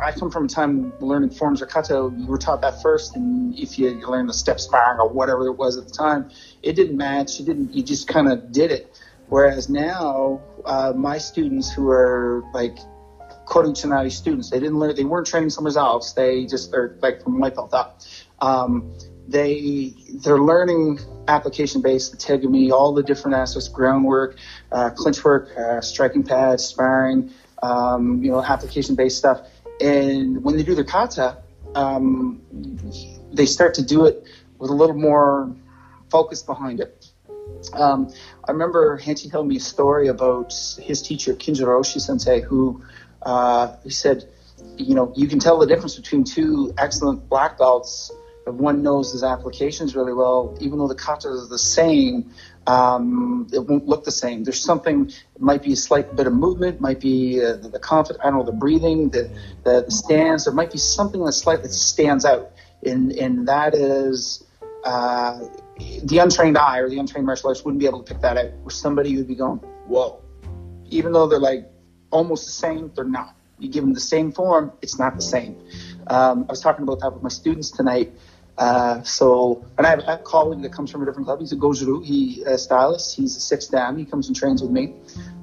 I come from a time learning forms of kata. You were taught that first, and if you learned the step sparring or whatever it was at the time, it didn't match. You didn't. You just kind of did it. Whereas now, uh, my students who are like Koryu Uchinadi students, they didn't learn. They weren't training somewhere else. They just are like from my belt up. Um, they they're learning application based, the tegumi, all the different aspects, groundwork, uh, clinch work, uh, striking pads, sparring, um, you know, application based stuff. And when they do their kata, um, they start to do it with a little more focus behind it. Um, I remember Hanshi told me a story about his teacher Kinjo Hiroshi Sensei, who uh, he said, you know, you can tell the difference between two excellent black belts if one knows his applications really well, even though the kata is the same, um, it won't look the same. There's something, it might be a slight bit of movement, might be uh, the, confidence, I don't know, the breathing, the, the, the stance, there might be something that slightly stands out. And, and that is, uh, the untrained eye or the untrained martial artist wouldn't be able to pick that out. Where somebody would be going, whoa. Even though they're like almost the same, they're not. You give them the same form, it's not the same. Um, I was talking about that with my students tonight. Uh, so, and I have, a colleague that comes from a different club. He's a Goju-Ryu. He a stylist. He's a sixth dan. He comes and trains with me.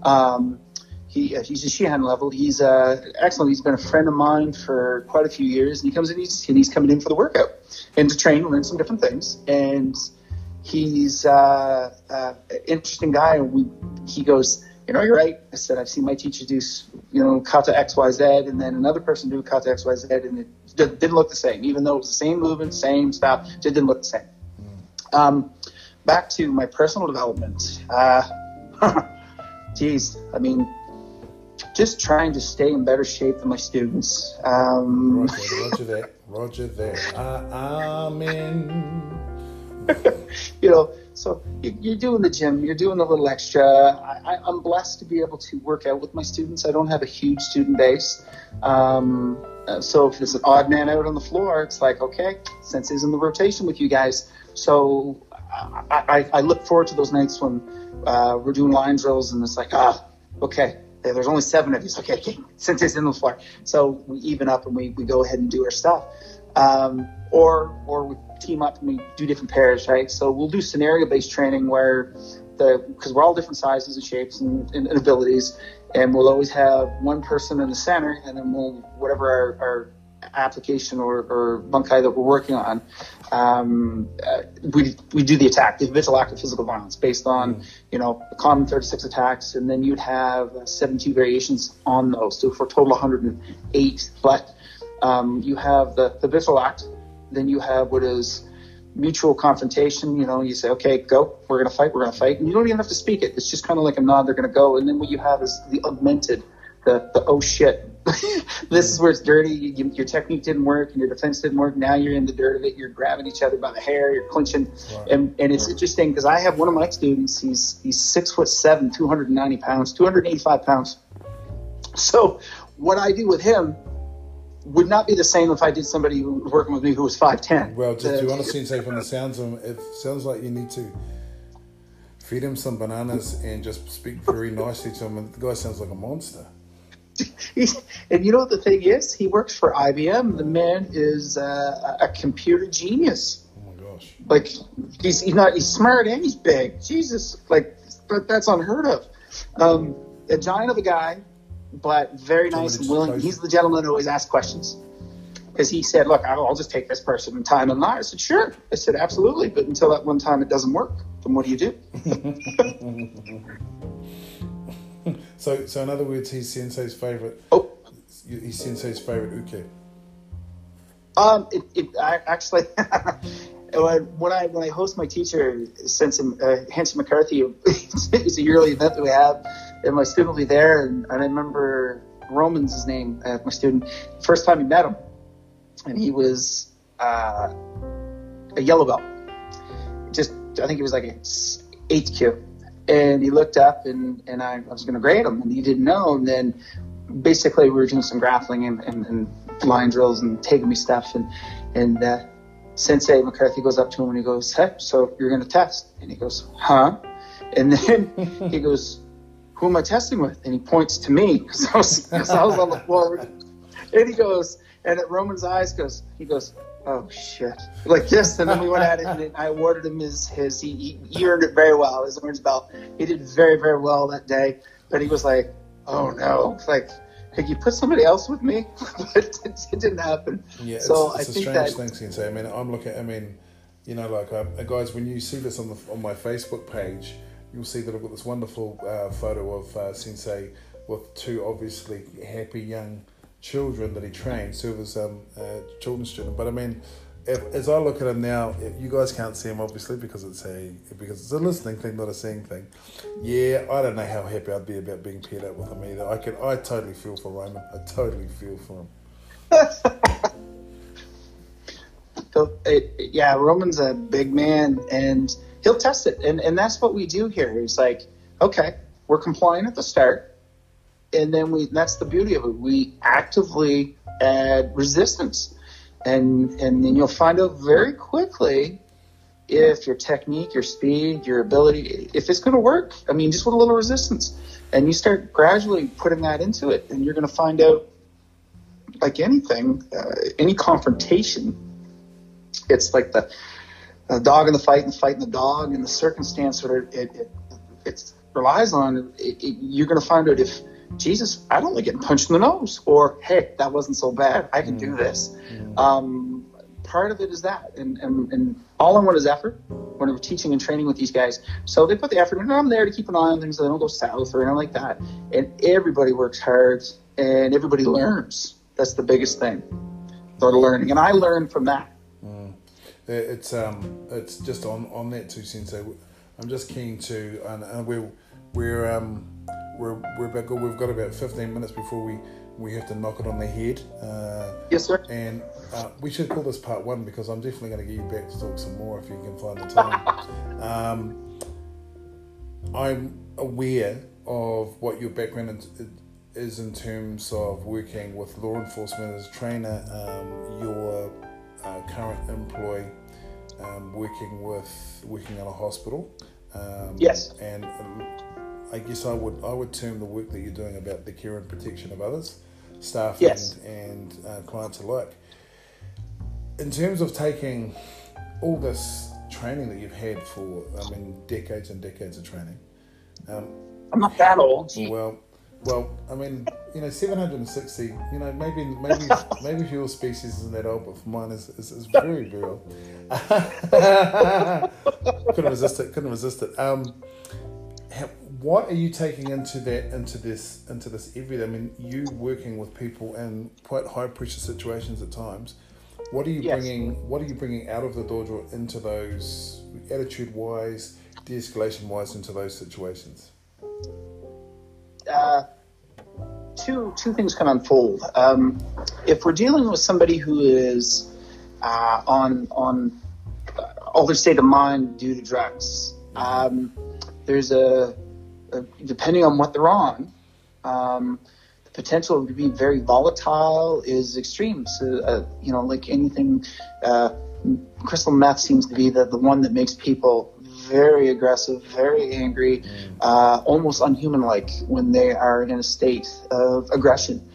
Um, he uh, he's a Shihan level. He's uh, excellent. He's been a friend of mine for quite a few years, and he comes in. He's, and he's coming in for the workout and to train, learn some different things. And he's uh, uh, an interesting guy. And we he goes, you know, you're right. I said I've seen my teacher do, you know, kata X Y Z, and then another person do kata X Y Z, and it didn't look the same, even though it was the same movement, same stuff. it didn't look the same. Um, back to my personal development. Uh, geez, I mean, just trying to stay in better shape than my students. Um, roger, roger that. Roger that. Uh, amen. you know, so you're doing the gym, you're doing a little extra. I, am blessed to be able to work out with my students. I don't have a huge student base. Um, so if there's an odd man out on the floor, it's like, okay, since he's in the rotation with you guys. So I, I, I look forward to those nights when uh, we're doing line drills and it's like, ah, okay, there's only seven of you. Okay, okay, since he's in the floor. So we even up and we, we go ahead and do our stuff. Um, or, or we team up and we do different pairs, right? So we'll do scenario based training where the, because we're all different sizes and shapes and, and, and abilities and we'll always have one person in the center, and then we'll whatever our, our application or, or bunkai that we're working on, um, uh, we we do the attack, the habitual act of physical violence, based on mm. you know the common 36 attacks, and then you'd have 72 variations on those, so for a total 108. But um, you have the, the habitual act, then you have what is mutual confrontation. You know, you say, okay, go, we're going to fight, we're going to fight. And you don't even have to speak it. It's just kind of like a nod, they're going to go. And then what you have is the augmented, the, the oh shit, this is where it's dirty. You, your technique didn't work and your defense didn't work. Now you're in the dirt of it. You're grabbing each other by the hair. You're clinching, and and it's interesting because I have one of my students. He's he's six foot seven, 290 pounds, 285 pounds. So what I do with him would not be the same if I did somebody working with me who was five ten. Well, just to honestly say from the sounds of him, it sounds like you need to feed him some bananas and just speak very nicely to him. And the guy sounds like a monster. and you know what the thing is? He works for IBM. The man is uh, a computer genius. Oh my gosh! Like he's he's not he's smart and he's big. Jesus, like but that's unheard of. Um, a giant of a guy, but very nice and willing. He's the gentleman who always asks questions. Because he said, "Look, I'll, I'll just take this person in time and lie." I said, "Sure." I said, "Absolutely," but until that one time it doesn't work, then what do you do? so, so in other words, he's Sensei's favorite. Oh, he's Sensei's favorite uke. Um, it, it I actually. when I when I host my teacher, since uh, Hanshi McCarthy, it's a yearly event that we have, and my student will be there, and, and I remember Roman's his name, uh, my student, first time he met him, and he was uh, a yellow belt. Just I think he was like a eighth kyu, and he looked up, and and I, I was going to grade him, and he didn't know, and then basically we were doing some grappling and, and, and line drills and tegumi stuff, and and uh, Sensei McCarthy goes up to him and he goes, "Hey, so you're going to test?" And he goes, "Huh?" And then he goes, "Who am I testing with?" And he points to me because I was, I was on the floor. And he goes, and at Roman's eyes goes, he goes, "Oh shit!" Like this, and then we went at it, and I awarded him his his he, he earned it very well, his orange belt. He did very very well that day, but he was like, "Oh no!" Like could you put somebody else with me? but it, it, didn't happen. Yeah, so it's, it's a strange that, thing to say. I mean, I'm looking. I mean, you know, like uh, guys, when you see this on the on my Facebook page, you'll see that I've got this wonderful uh, photo of uh, Sensei with two obviously happy young children that he trained. So it was um, a children's student. But I mean, if, as I look at him now, you guys can't see him obviously because it's a because it's a listening thing, not a seeing thing. Yeah, I don't know how happy I'd be about being paired up with him either. I can I totally feel for Roman. I totally feel for him. so, it, yeah, Roman's a big man, and he'll test it, and and that's what we do here. He's like, okay, we're compliant at the start, and then we that's the beauty of it. We actively add resistance and and then you'll find out very quickly if your technique, your speed, your ability, if it's going to work. I mean, just with a little resistance, and you start gradually putting that into it, and you're going to find out, like anything, uh, any confrontation, it's like the, the dog in the fight and the fight and the dog, and the circumstance that it, it, it relies on. It, it, you're going to find out if Jesus, I don't like getting punched in the nose, or hey, that wasn't so bad. I can do this. Mm. Um, part of it is that, and, and, and all in one is effort. When we're teaching and training with these guys, so they put the effort, and I'm there to keep an eye on things so they don't go south or anything like that. And everybody works hard, and everybody learns. That's the biggest thing. Of learning, and I learned from that. It's um, it's just on on that too, Sensei. I'm just keen to, and, and we're we're um we're we're about good. We've got about 15 minutes before we we have to knock it on the head. Uh, yes, sir. And uh, we should call this part one because I'm definitely going to get you back to talk some more if you can find the time. um, I'm aware of what your background is in terms of working with law enforcement as a trainer, um, your uh, current employee, um, working with working in a hospital. Um, yes. And I guess I would I would term the work that you're doing about the care and protection of others, staff yes. and, and uh, clients alike. In terms of taking all this training that you've had for, I mean, decades and decades of training. Um, I'm not that old. Well, well, I mean, you know, 760. You know, maybe maybe maybe your species isn't that old, but for mine is is, is very very old. couldn't resist it. Couldn't resist it. Um, what are you taking into that into this into this everyday? I mean, you working with people in quite high pressure situations at times. What are you yes. bringing? What are you bringing out of the dojo into those attitude wise, de escalation wise into those situations? Uh, two two things can unfold. Um, if we're dealing with somebody who is uh, on on altered state of mind due to drugs, um, there's a, a, depending on what they're on. Um, the potential to be very volatile is extreme. So, uh, you know, like anything, uh, crystal meth seems to be the, the one that makes people very aggressive, very angry, mm. uh, almost unhuman like when they are in a state of aggression.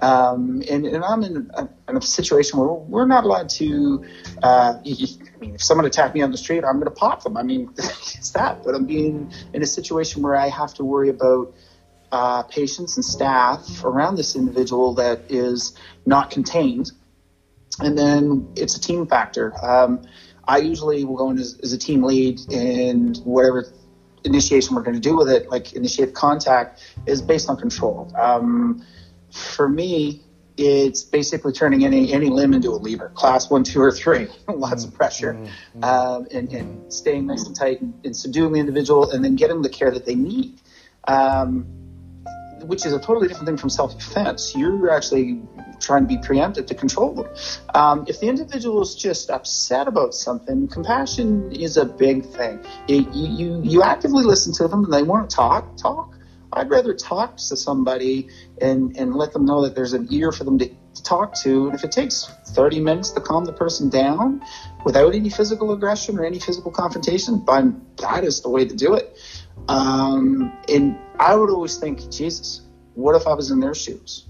Um, and, and, I'm in a, in a, situation where we're not allowed to. Uh, I mean, if someone attacked me on the street, I'm going to pop them. I mean, it's that. But I'm being in a situation where I have to worry about uh, patients and staff around this individual that is not contained. And then it's a team factor. Um, I usually will go in as, as a team lead and whatever initiation we're going to do with it, like initiate contact, is based on control. Um, for me, it's basically turning any any limb into a lever, class one, two, or three. Lots of pressure, mm-hmm. um, and, and, staying nice and tight and, and, subduing the individual, and then getting the care that they need. Um, which is a totally different thing from self-defense. You're actually trying to be preemptive to control them. Um, if the individual is just upset about something, compassion is a big thing. It, you, you, you actively listen to them and they want to talk, talk. I'd rather talk to somebody and, and let them know that there's an ear for them to, to talk to. And if it takes 30 minutes to calm the person down without any physical aggression or any physical confrontation, then that is the way to do it. Um, and I would always think, Jesus, what if I was in their shoes?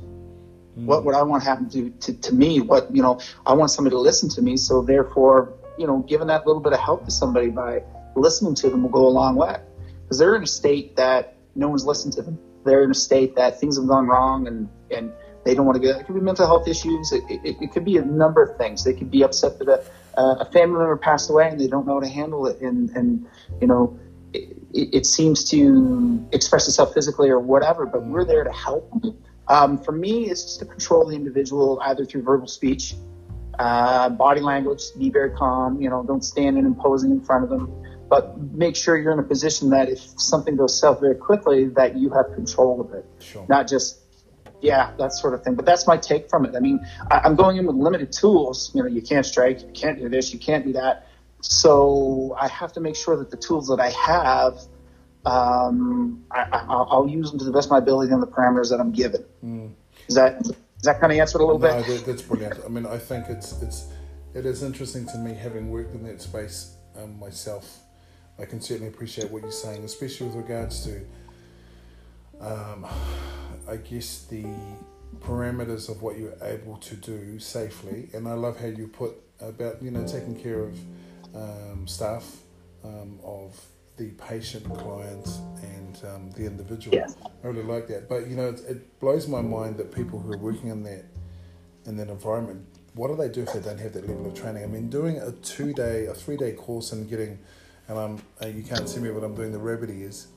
What would I want to happen to, to, to me? What, you know, I want somebody to listen to me. So therefore, you know, giving that little bit of help to somebody by listening to them will go a long way. Because they're in a state that no one's listened to them. They're in a state that things have gone wrong and, and they don't want to get, it could be mental health issues. It, it, it could be a number of things. They could be upset that a, a family member passed away and they don't know how to handle it. And, and you know, it, it seems to express itself physically or whatever, but we're there to help um, for me, it's just to control the individual either through verbal speech, uh, body language, be very calm, you know, don't stand and imposing in front of them, but make sure you're in a position that if something goes south very quickly, that you have control of it. Sure. Not just, yeah, that sort of thing. But that's my take from it. I mean, I, I'm going in with limited tools. You know, you can't strike, you can't do this, you can't do that. So I have to make sure that the tools that I have – um, I, will use them to the best of my ability on the parameters that I'm given. Mm. Is that does that kind of answered a little no, bit? that's brilliant. I mean, I think it's it's it is interesting to me having worked in that space um, myself. I can certainly appreciate what you're saying, especially with regards to, um, I guess the parameters of what you're able to do safely. And I love how you put about you know taking care of um, staff um, of the patient, clients, and um, the individual. Yes. I really like that. But you know, it, it, blows my mind that people who are working in that in that environment, what do they do if they don't have that level of training? I mean, doing a two day, a three day course and getting, and I'm uh, you can't see me, but I'm doing the rabbit is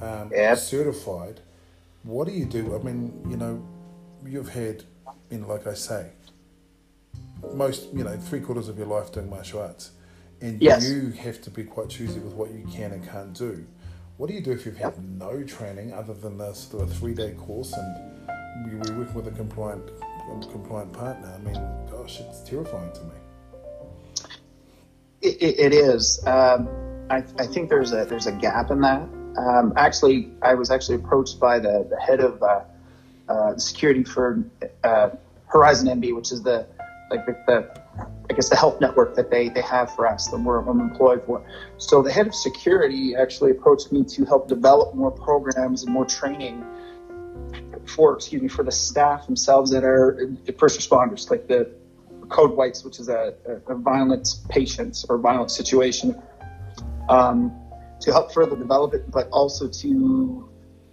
um, yep. certified. What do you do? I mean, you know, you've had, you know, like I say, most, you know, three quarters of your life doing martial arts and yes. you have to be quite choosy with what you can and can't do. What do you do if you've had yep. no training other than this a three day course and you were working with a compliant compliant partner? I mean, gosh, it's terrifying to me. it, it is. Um, I, I, think there's a there's a gap in that. Um, actually, I was actually approached by the, the head of uh, uh, security for uh, Horizon NB, which is the like the, the I guess the health network that they, they have for us that we're I'm employed for. So the head of security actually approached me to help develop more programs and more training for excuse me for the staff themselves that are first responders, like the code whites, which is a, a, a violent patient or violent situation, um, to help further develop it, but also to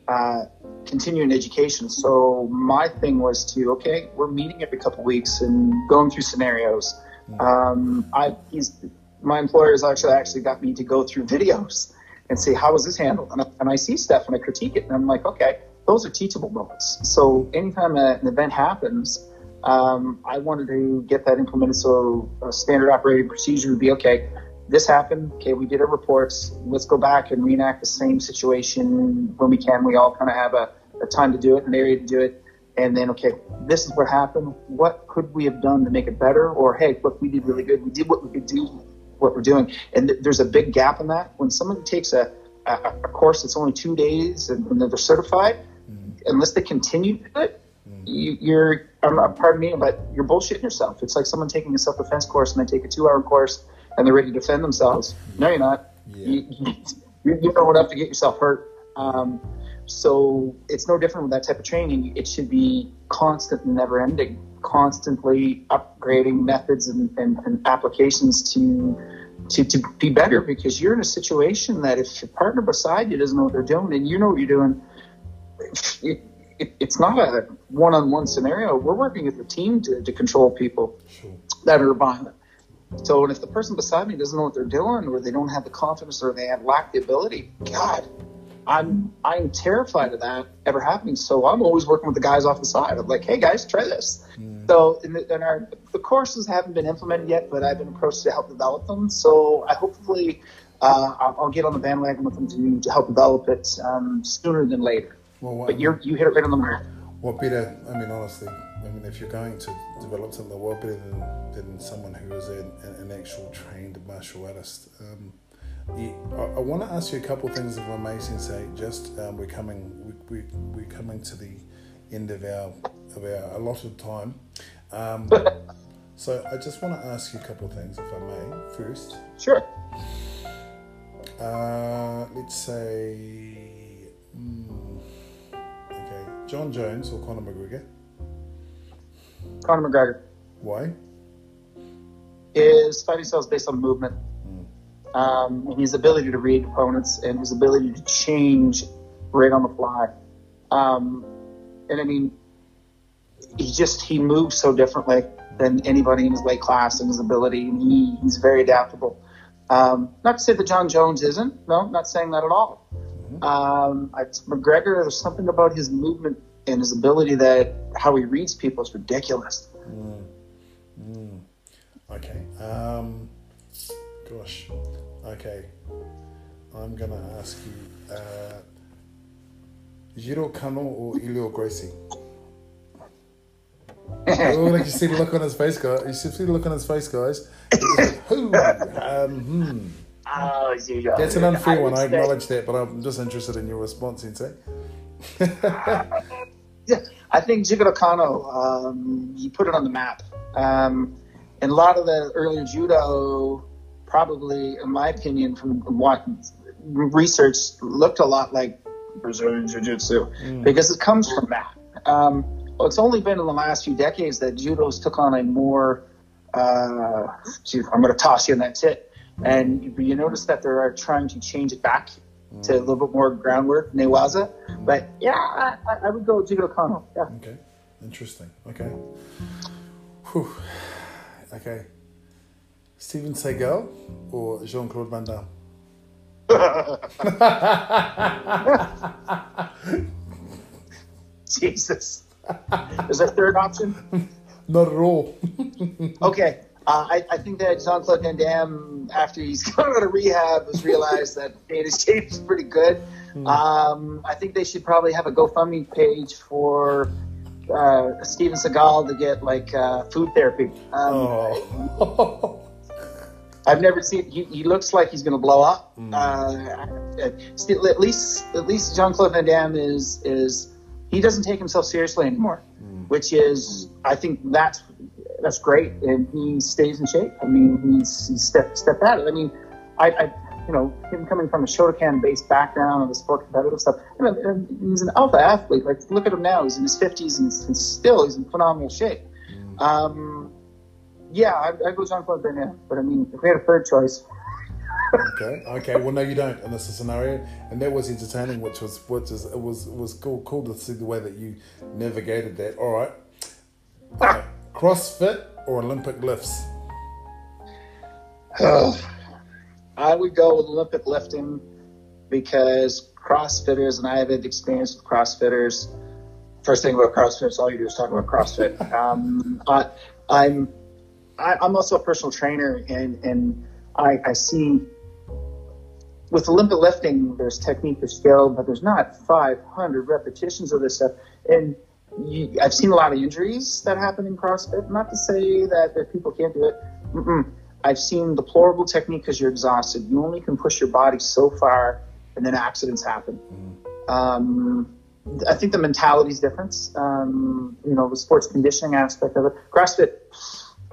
uh, continue in education. So my thing was to okay, we're meeting every couple weeks and going through scenarios. Hmm. Um, I he's my employer has actually actually got me to go through videos and see how was this handled, and I, and I see stuff and I critique it, and I'm like, okay, those are teachable moments. So anytime a, an event happens. Um, I wanted to get that implemented so a standard operating procedure would be okay this happened. Okay, we did our reports. Let's go back and reenact the same situation when we can. We all kind of have a, a, time to do it, an area to do it. and then okay, this is what happened. What could we have done to make it better? Or hey, look, we did really good. We did what we could do, what we're doing. And th- there's a big gap in that. When someone takes a, a, a course that's only two days and, and they're certified, mm. unless they continue to do it, mm. you, you're, um, pardon me, but you're bullshitting yourself. It's like someone taking a self defense course and they take a two hour course and they're ready to defend themselves. No, you're not. Yeah. You, you, you know enough to get yourself hurt. Um, so it's no different with that type of training. It should be constant and never ending, constantly upgrading methods and, and, and applications to, to, to be better because you're in a situation that if your partner beside you doesn't know what they're doing and you know what you're doing, it, it, it's not a one on one scenario. We're working as a team to, to control people that are violent. So, and if the person beside me doesn't know what they're doing, or they don't have the confidence, or they have lack the ability, God, I'm I'm terrified of that ever happening. So I'm always working with the guys off the side. I'm like, hey guys, try this. Mm. So in, the, in our the courses haven't been implemented yet, but I've been approached to help develop them. So I hopefully uh, I'll, I'll, get on the bandwagon with them to, to help develop it um, sooner than later. Well, what, but you you hit it right on the mark. What better? I mean, honestly, I mean, if you're going to develop something, what better than, than someone who is an, an actual trained martial artist? Um, yeah, I, I want to ask you a couple of things, if I may, Sensei. Just um, we're coming, we, we, we're coming to the end of our of our allotted time. Um, so I just want to ask you a couple of things, if I may. First, sure. Uh, let's say, mm, okay, Jon Jones or Conor McGregor. Conor McGregor. Why? His fighting style is based on movement um, and his ability to read opponents and his ability to change right on the fly. Um, and I mean, he just he moves so differently than anybody in his weight class and his ability, and he, he's very adaptable. Um, not to say that Jon Jones isn't. No, not saying that at all. Mm-hmm. Um, McGregor, there's something about his movement and his ability that how he reads people is ridiculous. Mm. Mm. Okay. Um, gosh. Okay, I'm gonna ask you, uh, Jiro Kano or Helio Gracie? oh, like you see the look on his face, guys. You see the look on his face, guys. Who? Um, hmm. Oh, Jiro. That's an unfair I one. I acknowledge that, but I'm just interested in your response, Sensei. yeah, I think Jigoro Kano, um, he put it on the map. Um, and a lot of the earlier judo probably, in my opinion, from what research looked a lot like Brazilian Jiu Jitsu mm. because it comes from that. Um, well, it's only been in the last few decades that judo's took on a more, uh, I'm going to toss you in that tit. And you notice that they're trying to change it back. To a little bit more groundwork, newaza. Mm. But yeah, I, I would go Jigoro Kano. Yeah. Okay. Interesting. Okay. Whew. Okay. Steven Seagal or Jean Claude Van Damme? Jesus. Is there a third option? Not at all. okay. Uh, I, I, think that Jean Claude Van Damme, after he's gone out of rehab, has realized that his shape is pretty good. Mm. Um, I think they should probably have a GoFundMe page for uh, Steven Seagal to get like uh, food therapy. Um, oh. I've never seen. He, he looks like he's going to blow up. Mm. At least at least Jean Claude Van Damme is is he doesn't take himself seriously anymore, mm. which is I think that's that's great, and he stays in shape. I mean, he's he's stepped stepped it. I mean, I, I you know him coming from a Shotokan based background and the sport competitive stuff. You know, he's an alpha athlete. Like look at him now; he's in his fifties and, and, still he's in phenomenal shape. Um, yeah, I, I go Jean Claude Van But I mean, if we had a third choice. okay. Okay. Well, no, you don't in this scenario, and that was entertaining, which was which is it was it was cool cool to see the way that you navigated that. All right. Okay. CrossFit or Olympic lifts? Oh, I would go with Olympic lifting because CrossFitters, and I have had experience with CrossFitters. First thing about CrossFit, all you do is talk about CrossFit. Um, I, I'm I, am also a personal trainer, and and I, I see with Olympic lifting, there's technique, there's skill, but there's not 500 repetitions of this stuff. And you, I've seen a lot of injuries that happen in CrossFit. Not to say that, that people can't do it. Mm-mm. I've seen deplorable technique because you're exhausted. You only can push your body so far, and then accidents happen. Mm. Um, I think the mentality is different. Um, you know, the sports conditioning aspect of it. CrossFit.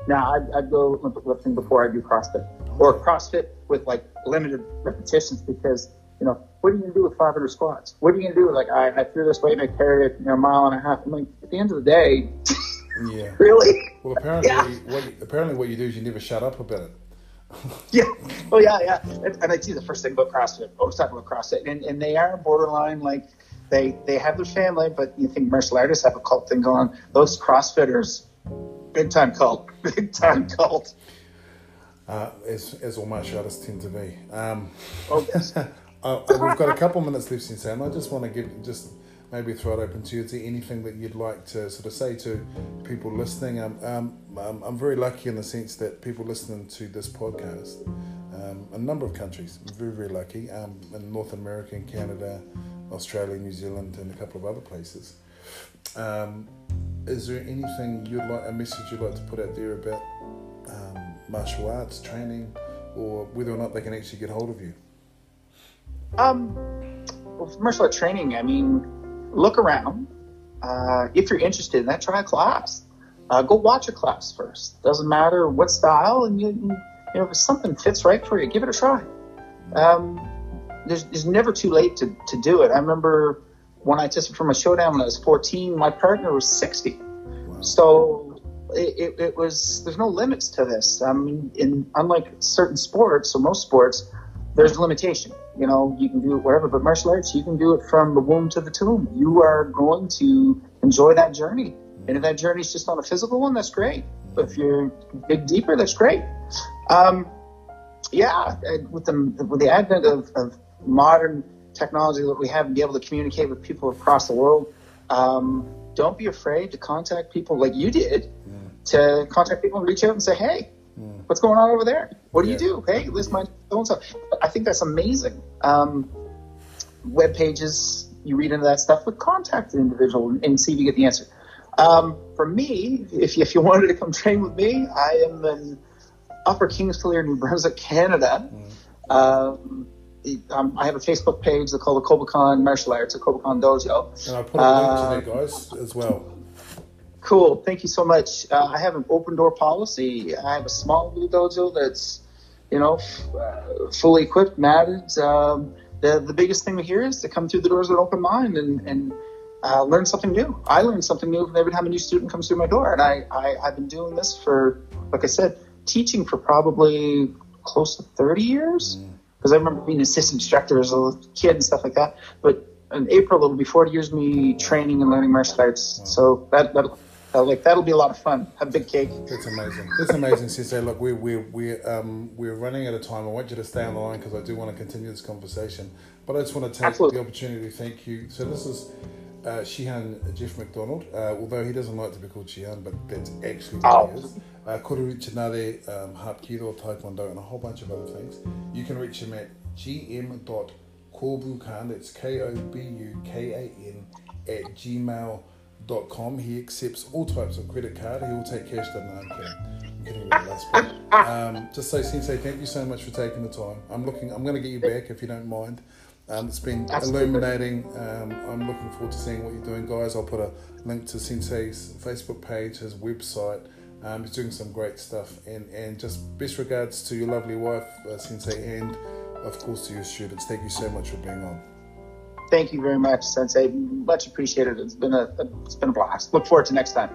Now, I'd, I'd go Olympic lifting before I do CrossFit, or CrossFit with like limited repetitions because you know, what are you gonna do with 500 squats? What are you gonna do? With like, I, I threw this weight and I carried it you know, a mile and a half. I'm like, at the end of the day, yeah, really. Well, apparently, yeah. what you, apparently, what you do is you never shut up about it. yeah. Oh, yeah, yeah. And, and I see the first thing about CrossFit. Always talk about CrossFit, and, and they are borderline like they they have their family, but you think martial artists have a cult thing going on. Those CrossFitters, big time cult, big time cult. Uh, as, as all martial artists tend to be. Um, oh, yes. We've got a couple of minutes left, Sensei, and I just want to give just maybe throw it open to you. Is there anything that you'd like to sort of say to people listening? Um, um, I'm, I'm very lucky in the sense that people listening to this podcast, um, a number of countries, very, very lucky, um, in North America and Canada, Australia, New Zealand, and a couple of other places. Um, is there anything you'd like, a message you'd like to put out there about um, martial arts training, or whether or not they can actually get hold of you? Um, well, martial art training, I mean, look around. Uh, if you're interested in that, try a class. Uh, go watch a class first. Doesn't matter what style, and you, you know if something fits right for you, give it a try. Um, there's, there's never too late to, to do it. I remember when I tested for my Shodan when I was 14, my partner was 60. Wow. So it, it, it, was there's no limits to this. I mean, in unlike certain sports or most sports, there's limitation. You know, you can do it wherever, but martial arts, you can do it from the womb to the tomb. You are going to enjoy that journey. And if that journey is just on a physical one, that's great. But if you're dig deeper, that's great. Um, yeah, with the with the advent of, of modern technology that we have and be able to communicate with people across the world, um, don't be afraid to contact people like you did, to contact people and reach out and say, hey, Mm. What's going on over there? What do yeah. you do? Hey, list my so and so. I think that's amazing. Um, web pages, you read into that stuff, but contact the individual and see if you get the answer. Um, for me, if you, if you wanted to come train with me, I am in Upper Kingsclear, New Brunswick, Canada. Mm. Um, um, I have a Facebook page called the Kobukan Martial Arts, a Kobukan Dojo. And I'll put a link to that, uh, guys, as well. Cool. Thank you so much. Uh, I have an open door policy. I have a small little dojo that's, you know, f- uh, fully equipped, matted. Um, the, the biggest thing here is to come through the doors with an open mind and, and uh, learn something new. I learn something new every time a new student comes through my door. And I, I, I've been doing this for, like I said, teaching for probably close to 30 years. Because mm. I remember being an assistant instructor as a kid and stuff like that. But in April, it'll be 40 years me training and learning martial arts. So that, that uh, like that'll be a lot of fun. Have big cake. That's amazing. That's amazing, Sensei. Look, we're we're we're um we're running out of time. I want you to stay on the line because I do want to continue this conversation. But I just want to take Absolutely. the opportunity to thank you. So this is uh, Shihan Geoff MacDonald, uh, although he doesn't like to be called Shihan, but that's actually what oh. he is. Uh, Koryu Uchinadi, um, Hapkido, Taekwondo, and a whole bunch of other things. You can reach him at gm.kobukan, that's K O B U K A N, at gmail.com com. He accepts all types of credit card. He will take cash, doesn't I'm kidding. I'm kidding Um, just say, Sensei, thank you so much for taking the time. I'm looking. I'm going to get you back if you don't mind. Um, it's been Absolutely. illuminating. Um, I'm looking forward to seeing what you're doing, guys. I'll put a link to Sensei's Facebook page, his website. Um, he's doing some great stuff, and and just best regards to your lovely wife, uh, Sensei, and of course to your students. Thank you so much for being on. Thank you very much, Sensei. Much appreciated. It's been a, it's been a blast. Look forward to next time.